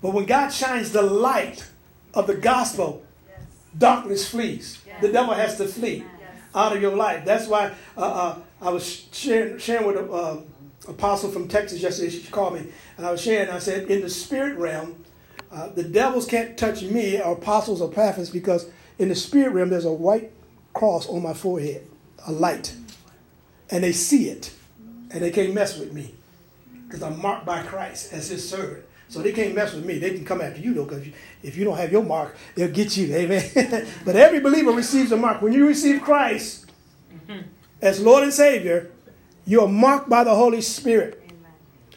But when God shines the light of the gospel, yes. darkness flees. Yes. The devil has to flee yes. Out of your life. That's why uh, uh, I was sharing, sharing with an uh, apostle from Texas yesterday. She called me, and I was sharing. I said, in the spirit realm, uh, the devils can't touch me or apostles or prophets because in the spirit realm, there's a white cross on my forehead, a light. And they see it, and they can't mess with me because I'm marked by Christ as his servant. So they can't mess with me. They can come after you, though, because if you don't have your mark, they'll get you. *laughs* Amen. but every believer receives a mark. When you receive Christ mm-hmm. as Lord and Savior, you are marked by the Holy Spirit.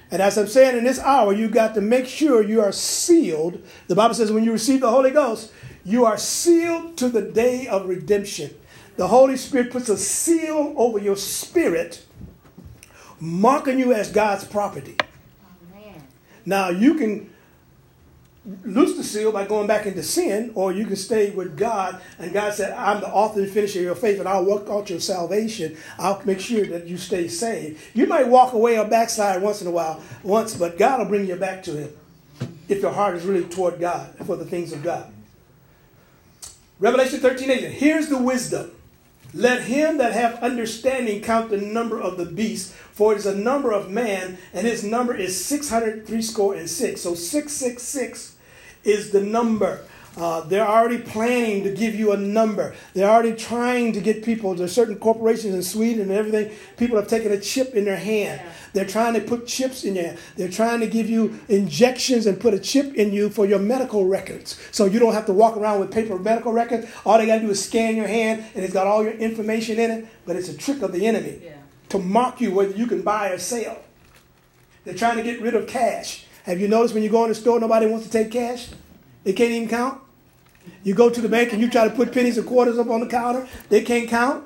And as I'm saying in this hour, you got to make sure you are sealed. The Bible says when you receive the Holy Ghost, you are sealed to the day of redemption. The Holy Spirit puts a seal over your spirit, marking you as God's property. Now, you can loose the seal by going back into sin, or you can stay with God. And God said, I'm the author and finisher of your faith, and I'll work out your salvation. I'll make sure that you stay saved. You might walk away or backslide once in a while, once, but God will bring you back to Him if your heart is really toward God for the things of God. Revelation 13 18. Here's the wisdom. Let him that have understanding count the number of the beast, for it is a number of man, and his number is six hundred three score and six. So 666 is the number. Uh, they're already planning to give you a number. They're already trying to get people. There's certain corporations in Sweden and everything. People have taken a chip in their hand. Yeah. They're trying to put chips in you. They're trying to give you injections and put a chip in you for your medical records. So you don't have to walk around with paper medical records. All they got to do is scan your hand and it's got all your information in it. But it's a trick of the enemy yeah. to mark you whether you can buy or sell. They're trying to get rid of cash. Have you noticed when you go in the store, nobody wants to take cash? They can't even count. You go to the bank and you try to put pennies and quarters up on the counter, they can't count.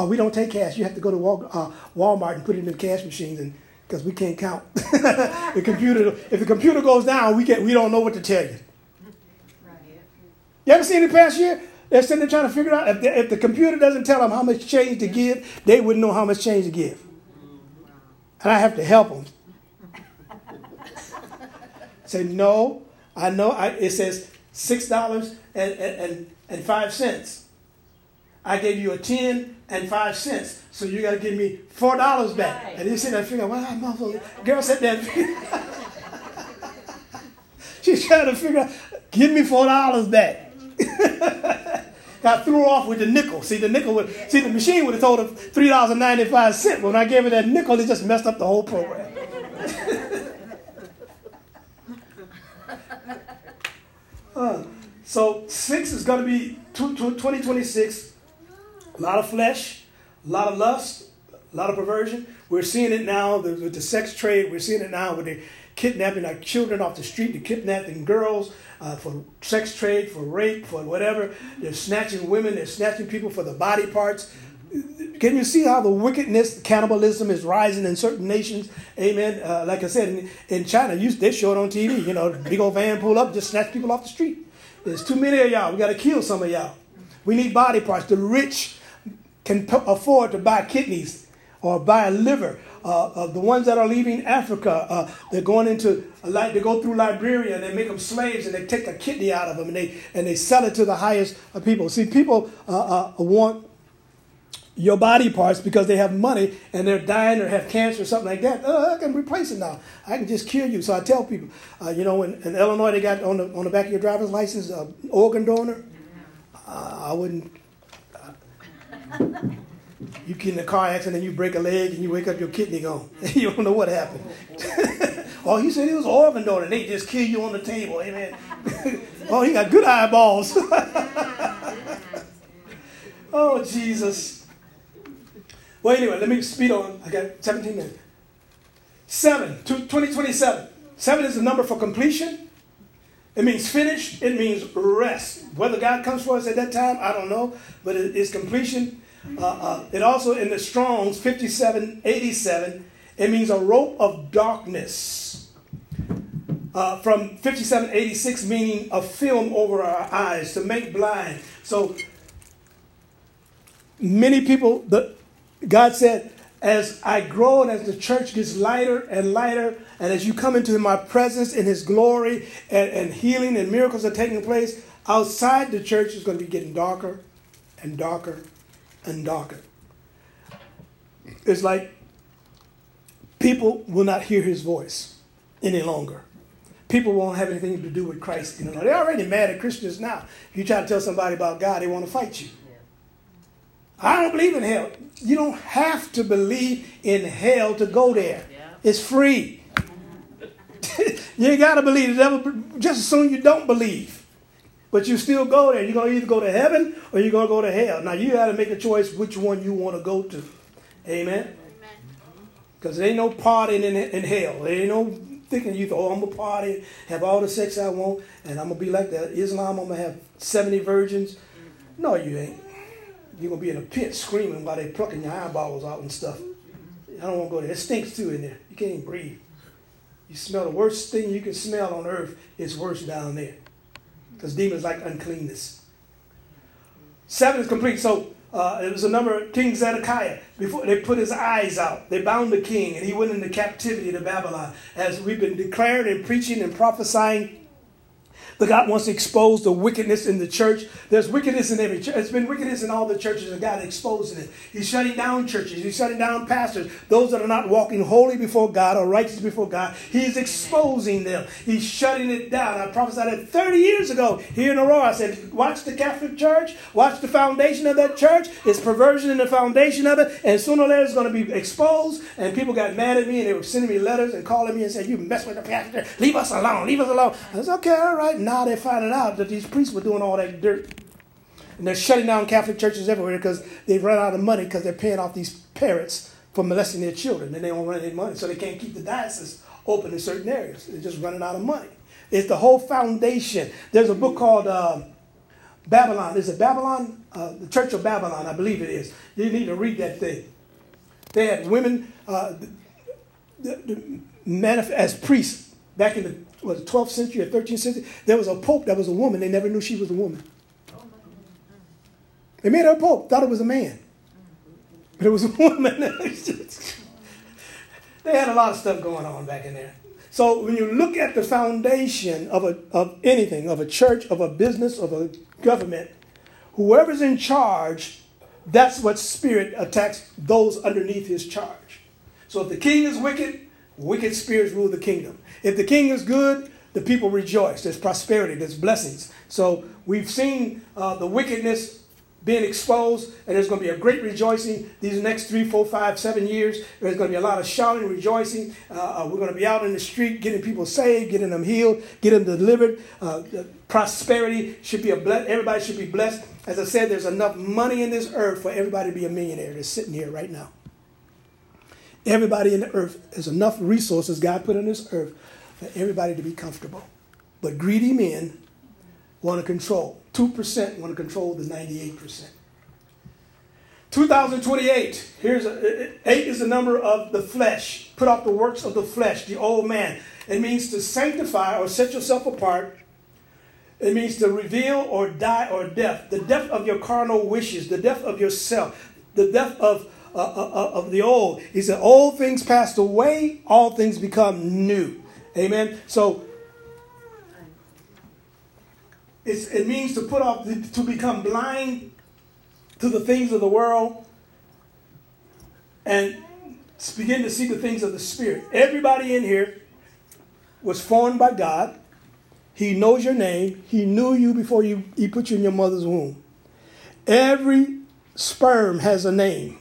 Oh, we don't take cash. You have to go to uh, Walmart and put it in the cash machines, and because we can't count. *laughs* the computer, if the computer goes down, we can we don't know what to tell you. You ever seen the past year? They're sitting there trying to figure out if the, if the computer doesn't tell them how much change to give, they wouldn't know how much change to give. And I have to help them. *laughs* Say no, I know. I, it says six dollars and, and, and five cents. I gave you a ten and five cents. So you got to give me four dollars back. Right. And he said, I figure, well, I'm also, girl said that. *laughs* She's trying to figure out, give me four dollars back. *laughs* Got threw her off with the nickel. See, the nickel would see the machine would have told her three dollars and ninety five cents. When I gave her that nickel, it just messed up the whole program. *laughs* uh, so six is going to be 2026 a lot of flesh, a lot of lust, a lot of perversion. We're seeing it now with the sex trade. We're seeing it now with the kidnapping our children off the street, the kidnapping girls uh, for sex trade, for rape, for whatever. They're snatching women, they're snatching people for the body parts. Can you see how the wickedness, cannibalism is rising in certain nations? Amen. Uh, like I said, in, in China, you, they show it on TV. You know, big old van pull up, just snatch people off the street. There's too many of y'all. We got to kill some of y'all. We need body parts. The rich can afford to buy kidneys or buy a liver. Uh, uh, the ones that are leaving Africa, uh, they're going into like they go through Liberia and they make them slaves and they take a kidney out of them and they and they sell it to the highest people. See, people uh, uh, want your body parts because they have money and they're dying or have cancer or something like that. Oh, I can replace it now. I can just cure you. So I tell people, you know, in, in, Illinois they got on the on the back of your driver's license, organ donor. I wouldn't *laughs* you get in a car accident and you break a leg and you wake up your kidney gone. *laughs* you don't know what happened. *laughs* oh, he said it was organ donor. And they just kill you on the table. Amen. oh, he got good eyeballs. oh, Jesus. Well, anyway, let me speed on. I got 17 minutes. Seven, 2027. Seven is the number for completion. It means finish. It means rest. Whether God comes for us at that time, I don't know, but it's completion. Uh, uh, it also in the Strong's 5787, it means a rope of darkness. Uh, from 5786, meaning a film over our eyes to make blind. So many people, the, God said, as I grow and as the church gets lighter and lighter, and as you come into my presence in his glory and, and healing and miracles are taking place, outside the church is going to be getting darker and darker and darker. It's like people will not hear his voice any longer. People won't have anything to do with Christ anymore. They're already mad at Christians now. If you try to tell somebody about God, they want to fight you. I don't believe in hell. You don't have to believe in hell to go there. It's free. *laughs* you ain't got to believe the devil. Just as soon you don't believe. But you still go there. You're going to either go to heaven or you're going to go to hell. Now you got to make a choice which one you want to go to. Amen? Because there ain't no partying in, in hell. There ain't no thinking you, thought, oh, I'm going to party, have all the sex I want, and I'm going to be like that. Islam, I'm going to have 70 virgins. Mm-hmm. No, you ain't you're gonna be in a pit screaming while they plucking your eyeballs out and stuff. I don't want to go there. It stinks too in there. You can't even breathe. You smell the worst thing you can smell on earth It's worse down there. Because demons like uncleanness. Seven is complete. So uh, it was a number of King Zedekiah. Before they put his eyes out, they bound the king, and he went into captivity to Babylon. As we've been declaring and preaching and prophesying but God wants to expose the wickedness in the church. There's wickedness in every church. It's been wickedness in all the churches, and God is exposing it. He's shutting down churches. He's shutting down pastors. Those that are not walking holy before God or righteous before God, He's exposing them. He's shutting it down. I prophesied it 30 years ago here in Aurora. I said, watch the Catholic Church, watch the foundation of that church. It's perversion in the foundation of it, and sooner or later it's going to be exposed. And people got mad at me, and they were sending me letters and calling me and saying, "You mess with the pastor. Leave us alone. Leave us alone." I said, "Okay, all right." Now they're finding out that these priests were doing all that dirt. And they're shutting down Catholic churches everywhere because they've run out of money because they're paying off these parents for molesting their children and they don't run any money. So they can't keep the diocese open in certain areas. They're just running out of money. It's the whole foundation. There's a book called uh, Babylon. Is it Babylon? Uh, the Church of Babylon, I believe it is. You need to read that thing. They had women uh, the, the, manif- as priests back in the was 12th century or 13th century, there was a pope that was a woman. They never knew she was a woman. They made her a pope, thought it was a man. But it was a *laughs* woman. *laughs* they had a lot of stuff going on back in there. So when you look at the foundation of, a, of anything, of a church, of a business, of a government, whoever's in charge, that's what spirit attacks those underneath his charge. So if the king is wicked, wicked spirits rule the kingdom. If the king is good, the people rejoice. There's prosperity, there's blessings. So we've seen uh, the wickedness being exposed, and there's going to be a great rejoicing these next three, four, five, seven years. There's going to be a lot of shouting, and rejoicing. Uh, uh, we're going to be out in the street getting people saved, getting them healed, getting them delivered. Uh, prosperity should be a bless. Everybody should be blessed. As I said, there's enough money in this earth for everybody to be a millionaire. They're sitting here right now. Everybody in the earth, there's enough resources God put on this earth for everybody to be comfortable. But greedy men want to control. 2% want to control the 98%. 2028, here's a, eight is the number of the flesh. Put off the works of the flesh, the old man. It means to sanctify or set yourself apart. It means to reveal or die or death. The death of your carnal wishes, the death of yourself, the death of uh, uh, uh, of the old. He said, Old things passed away, all things become new. Amen. So it means to put off, to become blind to the things of the world and begin to see the things of the Spirit. Everybody in here was formed by God. He knows your name. He knew you before you, he put you in your mother's womb. Every sperm has a name.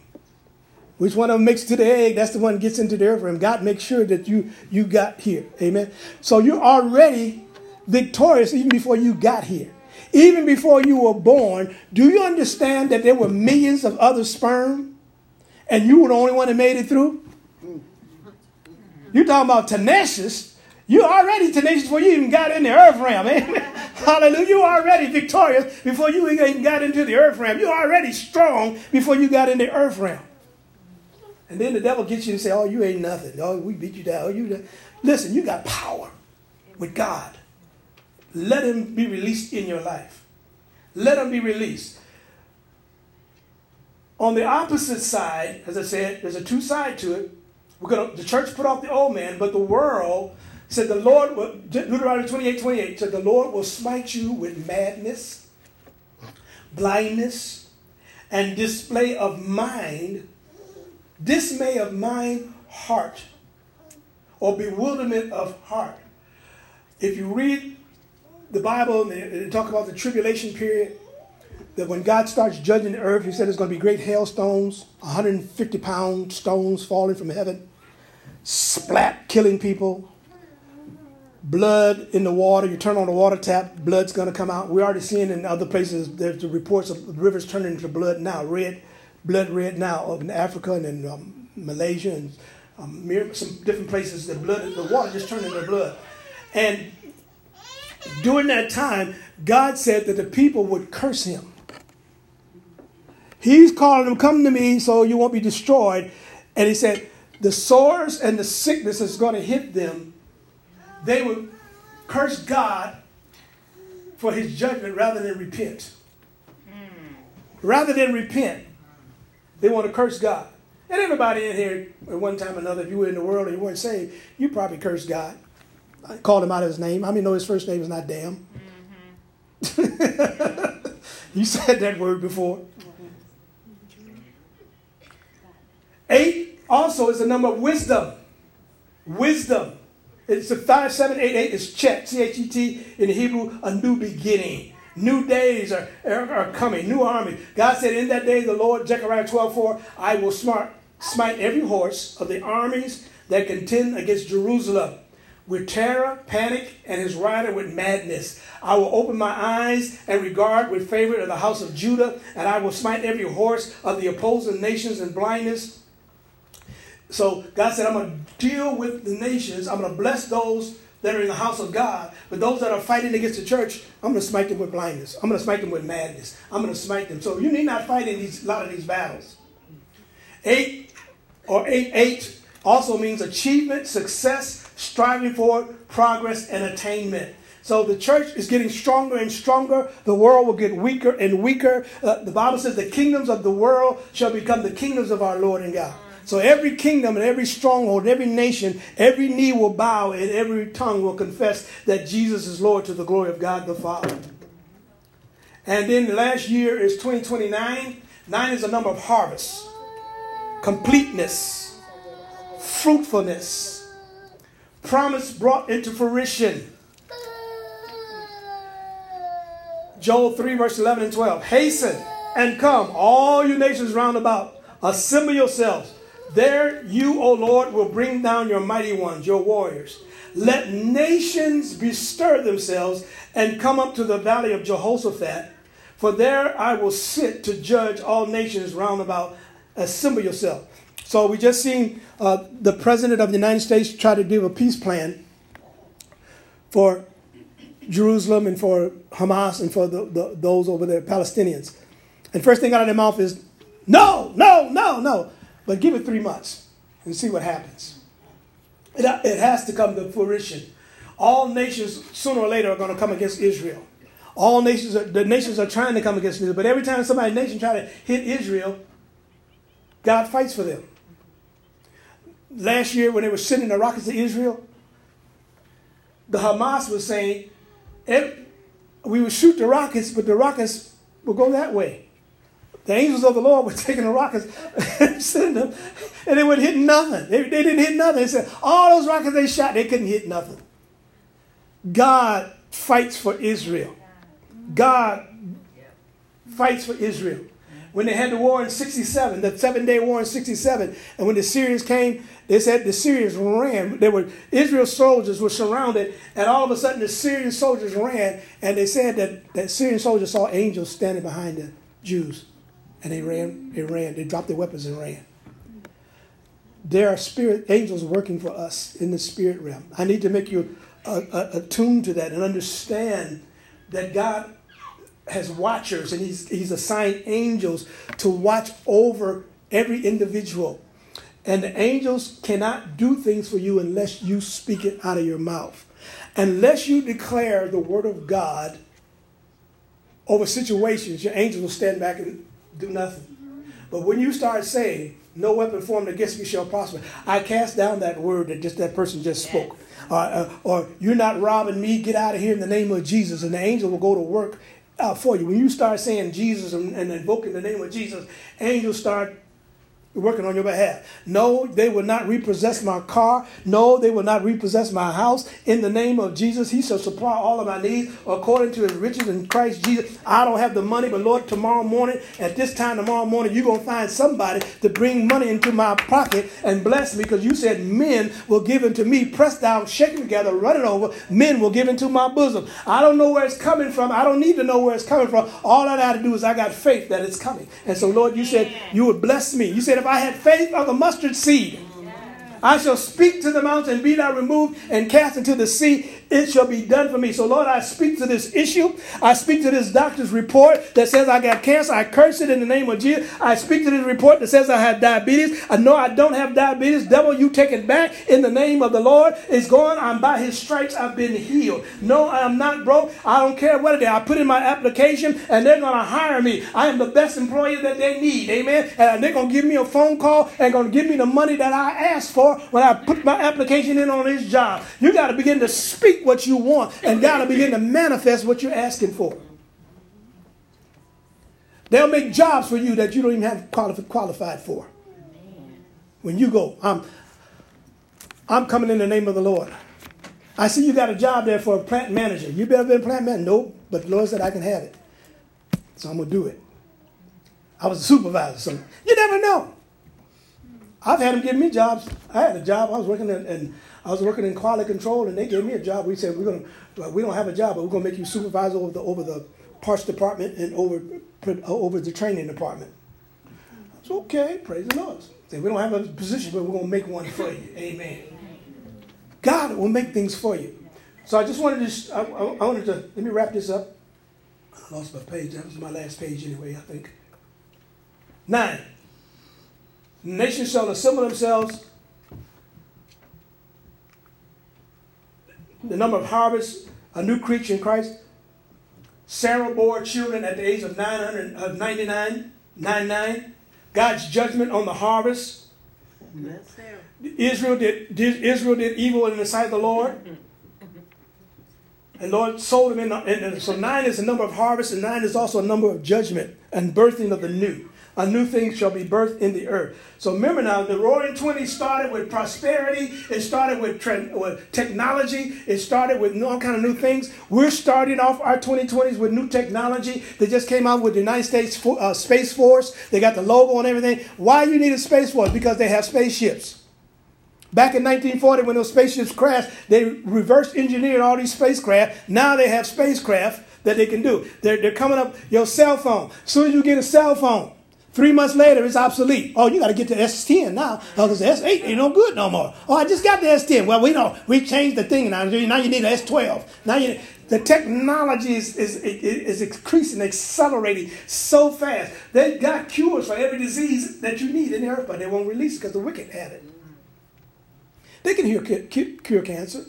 Which one of them makes it to the egg, that's the one that gets into the earth realm. God makes sure that you, you got here. Amen. So you're already victorious even before you got here. Even before you were born, do you understand that there were millions of other sperm and you were the only one that made it through? You're talking about tenacious. You're already tenacious before you even got in the earth realm. Amen. *laughs* Hallelujah. You're already victorious before you even got into the earth realm. You're already strong before you got in the earth realm. And then the devil gets you and say, "Oh, you ain't nothing. Oh, we beat you down. Oh, you." Listen, you got power with God. Let Him be released in your life. Let Him be released. On the opposite side, as I said, there's a two side to it. We're gonna the church put off the old man, but the world said the Lord will Deuteronomy 28, 28 said the Lord will smite you with madness, blindness, and display of mind dismay of mind, heart, or bewilderment of heart. If you read the Bible and talk about the tribulation period, that when God starts judging the earth, He said there's going to be great hailstones, 150 pound stones falling from heaven, splat, killing people, blood in the water. You turn on the water tap, blood's going to come out. We're already seeing in other places, there's the reports of rivers turning into blood now, red blood red now up in Africa and in um, Malaysia and um, some different places. The blood, the water just turned into blood. And during that time, God said that the people would curse him. He's calling them, come to me so you won't be destroyed. And he said, the sores and the sickness is going to hit them they would curse God for his judgment rather than repent. Rather than repent, they want to curse God. And everybody in here, at one time or another, if you were in the world and you weren't saved, you probably cursed God. I called him out of his name. How many know his first name is not damn? Mm-hmm. *laughs* you said that word before. Eight also is the number of wisdom. Wisdom. It's a 5788 is chet, C H E T in Hebrew, a new beginning. New days are, are, are, coming, new army. God said, In that day, the Lord, Zechariah 12 4, I will smart, smite every horse of the armies that contend against Jerusalem with terror, panic, and his rider with madness. I will open my eyes and regard with favor of the house of Judah, and I will smite every horse of the opposing nations in blindness. So God said, I'm going to deal with the nations. I'm going to bless those that are in the house of God. But those that are fighting against the church, I'm going to smite them with blindness. I'm going to smite them with madness. I'm going to smite them. So you need not fight in these, a lot of these battles. Eight or eight, eight also means achievement, success, striving for progress, and attainment. So the church is getting stronger and stronger. The world will get weaker and weaker. Uh, the Bible says the kingdoms of the world shall become the kingdoms of our Lord and God. So every kingdom and every stronghold, every nation, every knee will bow and every tongue will confess that Jesus is Lord to the glory of God the Father. And then the last year is 2029. Nine is a number of harvest, completeness, fruitfulness, promise brought into fruition. Joel 3, verse 11 and 12. Hasten and come, all you nations round about. Assemble yourselves there you, O Lord, will bring down your mighty ones, your warriors. Let nations bestir themselves and come up to the valley of Jehoshaphat, for there I will sit to judge all nations round about. Assemble yourself. So we just seen uh, the president of the United States try to give a peace plan for Jerusalem and for Hamas and for the, the, those over there, Palestinians. And first thing out of their mouth is, no, no, no, no. But give it three months and see what happens. It, it has to come to fruition. All nations, sooner or later, are going to come against Israel. All nations, are, the nations are trying to come against Israel. But every time somebody nation try to hit Israel, God fights for them. Last year, when they were sending the rockets to Israel, the Hamas was saying, we would shoot the rockets, but the rockets will go that way. The angels of the Lord were *laughs* taking the rockets and sending them, and they would hit nothing. They, they didn't hit nothing. They said, all those rockets they shot, they couldn't hit nothing. God fights for Israel. God fights for Israel. When they had the war in 67, the seven day war in 67, and when the Syrians came, they said the Syrians ran. They were Israel soldiers were surrounded, and all of a sudden the Syrian soldiers ran, and they said that, that Syrian soldiers saw angels standing behind the Jews and they ran, they ran, they dropped their weapons and ran. There are spirit angels working for us in the spirit realm. I need to make you uh, uh, attuned to that and understand that God has watchers and he's, he's assigned angels to watch over every individual. And the angels cannot do things for you unless you speak it out of your mouth. Unless you declare the word of God over situations, your angels will stand back and do nothing. But when you start saying, no weapon formed against me shall prosper, I cast down that word that just that person just spoke. Uh, uh, or you're not robbing me, get out of here in the name of Jesus. And the angel will go to work uh, for you. When you start saying Jesus and, and invoking the name of Jesus, angels start working on your behalf. No, they will not repossess my car. No, they will not repossess my house. In the name of Jesus, He shall supply all of my needs according to His riches in Christ Jesus. I don't have the money, but Lord, tomorrow morning, at this time tomorrow morning, you're going to find somebody to bring money into my pocket and bless me because you said men will give unto me, pressed down, shaken together, running over. Men will give into my bosom. I don't know where it's coming from. I don't need to know where it's coming from. All I got to do is I got faith that it's coming. And so, Lord, you said you would bless me. You said if I had faith of a mustard seed, I shall speak to the mountain, be thou removed, and cast into the sea. It shall be done for me. So, Lord, I speak to this issue. I speak to this doctor's report that says I got cancer. I curse it in the name of Jesus. I speak to this report that says I have diabetes. I know I don't have diabetes. Devil, you take it back in the name of the Lord. It's gone. I'm by his stripes. I've been healed. No, I'm not broke. I don't care what it is. I put in my application and they're going to hire me. I am the best employee that they need. Amen. And they're going to give me a phone call and going to give me the money that I asked for when I put my application in on this job. You got to begin to speak what you want and God will begin to manifest what you're asking for. They'll make jobs for you that you don't even have qualified for. When you go, I'm, I'm coming in the name of the Lord. I see you got a job there for a plant manager. You better be a plant manager. Nope, but the Lord said I can have it. So I'm going to do it. I was a supervisor, so you never know. I've had them give me jobs. I had a job. I was working in, in I was working in quality control, and they gave me a job. We said we're gonna we don't have a job, but we're gonna make you supervisor over the over the parts department and over uh, over the training department. It's okay. Praise the Lord. Say we don't have a position, but we're gonna make one for you. *laughs* Amen. God will make things for you. So I just wanted to I, I wanted to let me wrap this up. I lost my page. That was my last page anyway. I think. Nine. Nations shall assemble themselves. The number of harvests, a new creature in Christ. Sarah bore children at the age of 900, of uh, 99, 99. God's judgment on the harvest. Israel did, did, Israel did evil in the sight of the Lord. And Lord sold them in, in, so nine is the number of harvest, and nine is also a number of judgment and birthing of the new a new thing shall be birthed in the earth. So remember now, the Roaring Twenties started with prosperity. It started with, with technology. It started with all kind of new things. We're starting off our 2020s with new technology. They just came out with the United States uh, Space Force. They got the logo and everything. Why you need a Space Force? Because they have spaceships. Back in 1940, when those spaceships crashed, they reverse engineered all these spacecraft. Now they have spacecraft that they can do. They're, they're coming up your cell phone. As soon as you get a cell phone, Three months later, it's obsolete. Oh, you got to get the S10 now because the S8 ain't no good no more. Oh, I just got the S10. Well, we don't. We changed the thing now. Now you need an S12. Now you the technology is, is, is increasing, accelerating so fast. They got cures for every disease that you need in the earth, but they won't release it because the wicked have it. They can cure, cure cancer.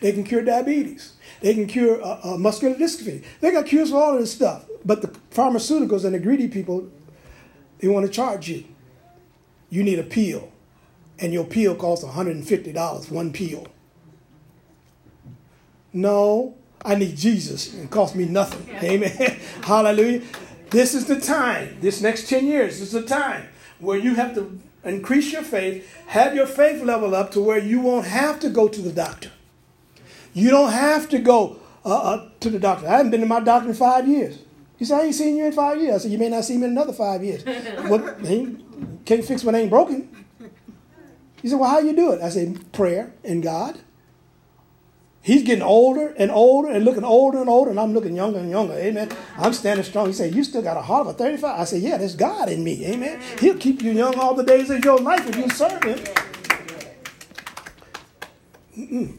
They can cure diabetes. They can cure uh, uh, muscular dystrophy. They got cures for all of this stuff. But the pharmaceuticals and the greedy people they want to charge you. You need a pill, and your pill costs $150, one pill. No, I need Jesus. It costs me nothing. Amen. *laughs* Hallelujah. This is the time, this next 10 years, is the time where you have to increase your faith, have your faith level up to where you won't have to go to the doctor. You don't have to go uh, uh, to the doctor. I haven't been to my doctor in five years. He said, I ain't seen you in five years. I said, You may not see me in another five years. *laughs* what, he can't fix what ain't broken. He said, Well, how you do it? I said, Prayer and God. He's getting older and older and looking older and older, and I'm looking younger and younger. Amen. I'm standing strong. He said, You still got a heart of a 35? I said, Yeah, there's God in me. Amen. He'll keep you young all the days of your life if you serve Him.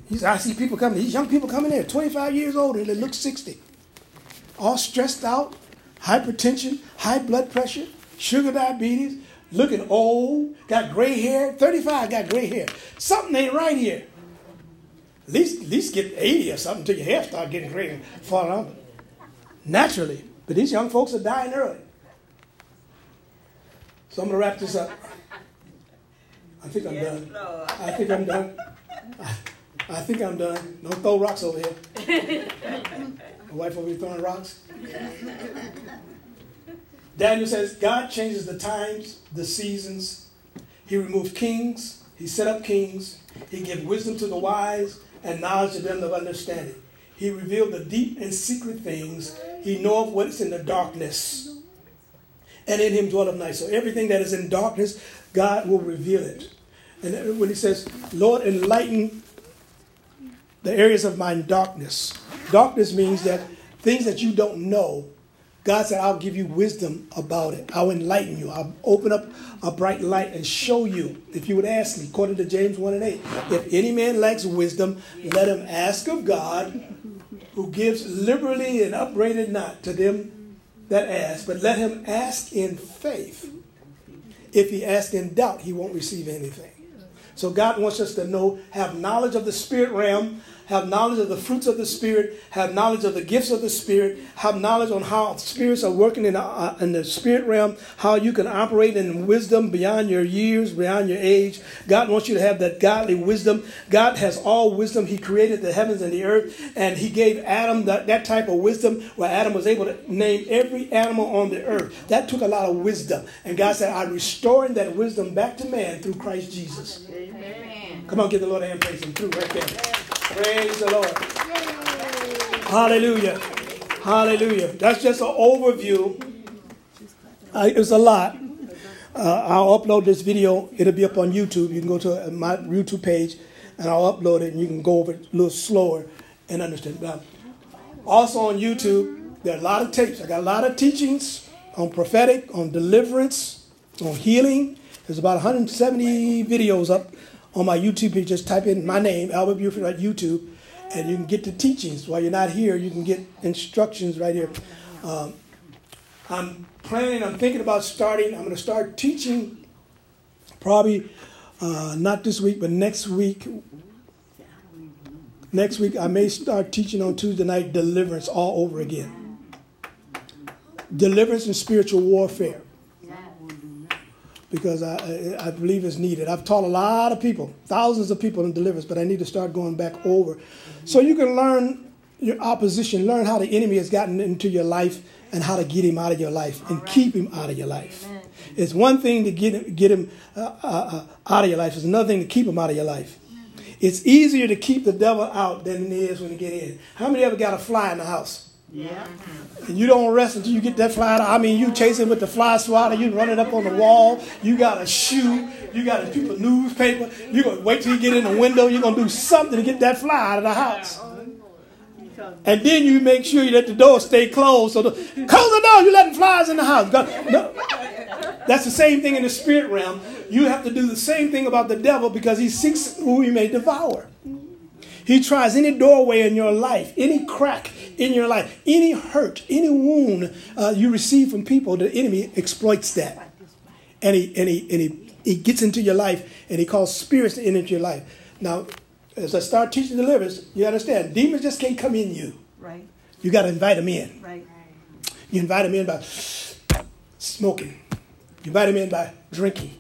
He said, I see people coming, these young people coming in, 25 years old, and they look 60 all stressed out, hypertension, high blood pressure, sugar diabetes, looking old, got gray hair. 35 got gray hair. Something ain't right here. At least, at least get 80 or something until your hair start getting gray and falling off. Naturally. But these young folks are dying early. So I'm going to wrap this up. I think I'm yes, done. Lord. I think I'm done. I, I think I'm done. Don't throw rocks over here. *laughs* Wife will be throwing rocks. Daniel says God changes the times, the seasons. He removed kings. He set up kings. He gave wisdom to the wise and knowledge to them of understanding. He revealed the deep and secret things. He knoweth what is in the darkness. And in him dwelleth night. So everything that is in darkness, God will reveal it. And when he says, Lord, enlighten the areas of my darkness. Darkness means that things that you don't know, God said, I'll give you wisdom about it. I'll enlighten you. I'll open up a bright light and show you. If you would ask me, according to James 1 and 8, if any man lacks wisdom, let him ask of God, who gives liberally and upbraided not to them that ask, but let him ask in faith. If he asks in doubt, he won't receive anything. So God wants us to know, have knowledge of the spirit realm, have knowledge of the fruits of the Spirit, have knowledge of the gifts of the Spirit, have knowledge on how spirits are working in the, uh, in the spirit realm, how you can operate in wisdom beyond your years, beyond your age. God wants you to have that godly wisdom. God has all wisdom. He created the heavens and the earth, and He gave Adam that, that type of wisdom where Adam was able to name every animal on the earth. That took a lot of wisdom. And God said, I'm restoring that wisdom back to man through Christ Jesus. Amen. Come on, give the Lord a hand praise him through right there. Praise the Lord. Hallelujah. Hallelujah. That's just an overview. Uh, it's a lot. Uh, I'll upload this video. It'll be up on YouTube. You can go to my YouTube page and I'll upload it and you can go over it a little slower and understand. Now, also on YouTube, there are a lot of tapes. I got a lot of teachings on prophetic, on deliverance, on healing. There's about 170 videos up on my YouTube page. Just type in my name, Albert Buford, at YouTube, and you can get the teachings. While you're not here, you can get instructions right here. Um, I'm planning, I'm thinking about starting, I'm going to start teaching probably uh, not this week, but next week. Next week, I may start teaching on Tuesday night deliverance all over again. Deliverance and spiritual warfare because I, I believe it's needed. I've taught a lot of people, thousands of people in deliverance, but I need to start going back over. So you can learn your opposition, learn how the enemy has gotten into your life and how to get him out of your life and right. keep him out of your life. Amen. It's one thing to get him, get him uh, uh, uh, out of your life, it's another thing to keep him out of your life. It's easier to keep the devil out than it is when he get in. How many ever got a fly in the house? Yeah. And you don't rest until you get that fly. Out I mean, you chasing with the fly swatter, you running up on the wall, you got a shoe, you got a piece of newspaper, you're going to wait till you get in the window, you're to do something to get that fly out of the house. And then you make sure you let the door stay closed. So the, close the door, you're letting flies in the house. No. That's the same thing in the spirit realm. You have to do the same thing about the devil because he seeks who he may devour. He tries any doorway in your life, any crack in your life, any hurt, any wound uh, you receive from people, the enemy exploits that. And he, and, he, and he, he gets into your life and he calls spirits to enter into your life. Now, as I start teaching deliverance, you understand, demons just can't come in you. Right. You got to invite them in. Right. You invite them in by smoking. You invite them in by drinking.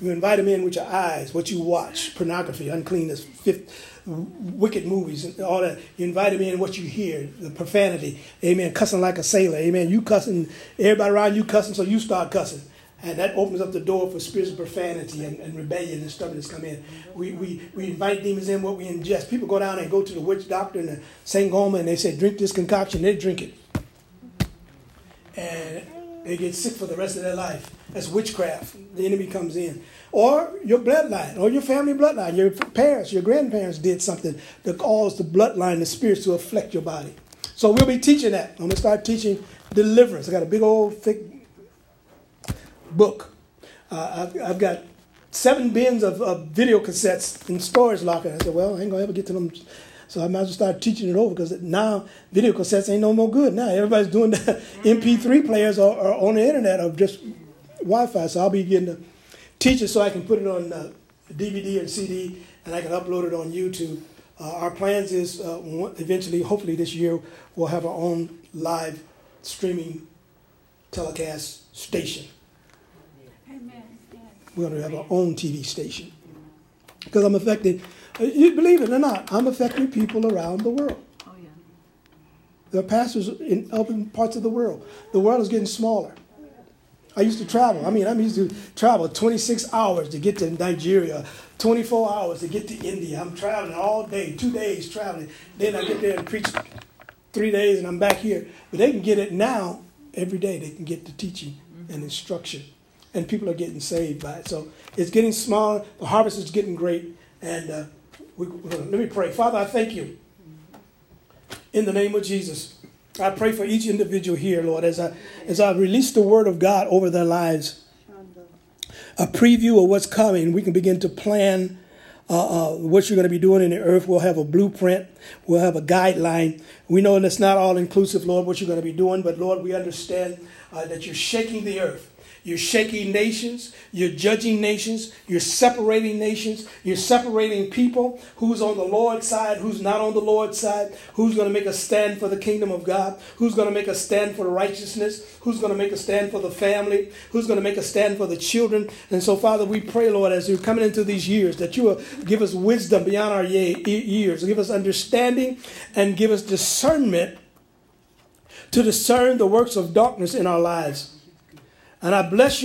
You invite them in with your eyes, what you watch, pornography, uncleanness, fifth, wicked movies and all that. You invited me in what you hear, the profanity, amen, cussing like a sailor, amen. You cussing, everybody around you cussing, so you start cussing. And that opens up the door for spirits of profanity and, and rebellion and stubbornness come in. We, we, we invite demons in what we ingest. People go down and go to the witch doctor and the Sangoma and they say, drink this concoction. They drink it. And they get sick for the rest of their life. That's witchcraft. The enemy comes in or your bloodline, or your family bloodline. Your parents, your grandparents did something that caused the bloodline, the spirits to affect your body. So we'll be teaching that. I'm going to start teaching deliverance. I got a big old thick book. Uh, I've, I've, got seven bins of, of, video cassettes in storage locker. I said, well, I ain't going to ever get to them. So I might as well start teaching it over because now video cassettes ain't no more good. Now everybody's doing the *laughs* MP3 players or, or on the internet or just Wi-Fi. So I'll be getting the teach it so I can put it on uh, DVD and CD and I can upload it on YouTube. Uh, our plans is uh, eventually, hopefully this year, we'll have our own live streaming telecast station. Amen. We're going to have our own TV station. Because I'm affecting, uh, you believe it or not, I'm affecting people around the world. Oh, yeah. There are pastors in other parts of the world. The world is getting smaller. I used to travel. I mean, I'm used to travel 26 hours to get to Nigeria, 24 hours to get to India. I'm traveling all day, two days traveling. Then I get there and preach three days and I'm back here. But they can get it now every day. They can get the teaching and instruction. And people are getting saved by it. So it's getting smaller. The harvest is getting great. And uh, we, let me pray. Father, I thank you. In the name of Jesus, I pray for each individual here, Lord, as I as I release the word of God over their lives. A preview of what's coming, we can begin to plan uh, uh, what you're going to be doing in the earth. We'll have a blueprint. We'll have a guideline. We know it's not all inclusive, Lord, what you're going to be doing, but Lord, we understand uh, that you're shaking the earth. You're shaking nations. You're judging nations. You're separating nations. You're separating people. Who's on the Lord's side? Who's not on the Lord's side? Who's going to make a stand for the kingdom of God? Who's going to make a stand for righteousness? Who's going to make a stand for the family? Who's going to make a stand for the children? And so, Father, we pray, Lord, as we're coming into these years, that you will give us wisdom beyond our years, give us understanding, and give us discernment to discern the works of darkness in our lives. And I bless you.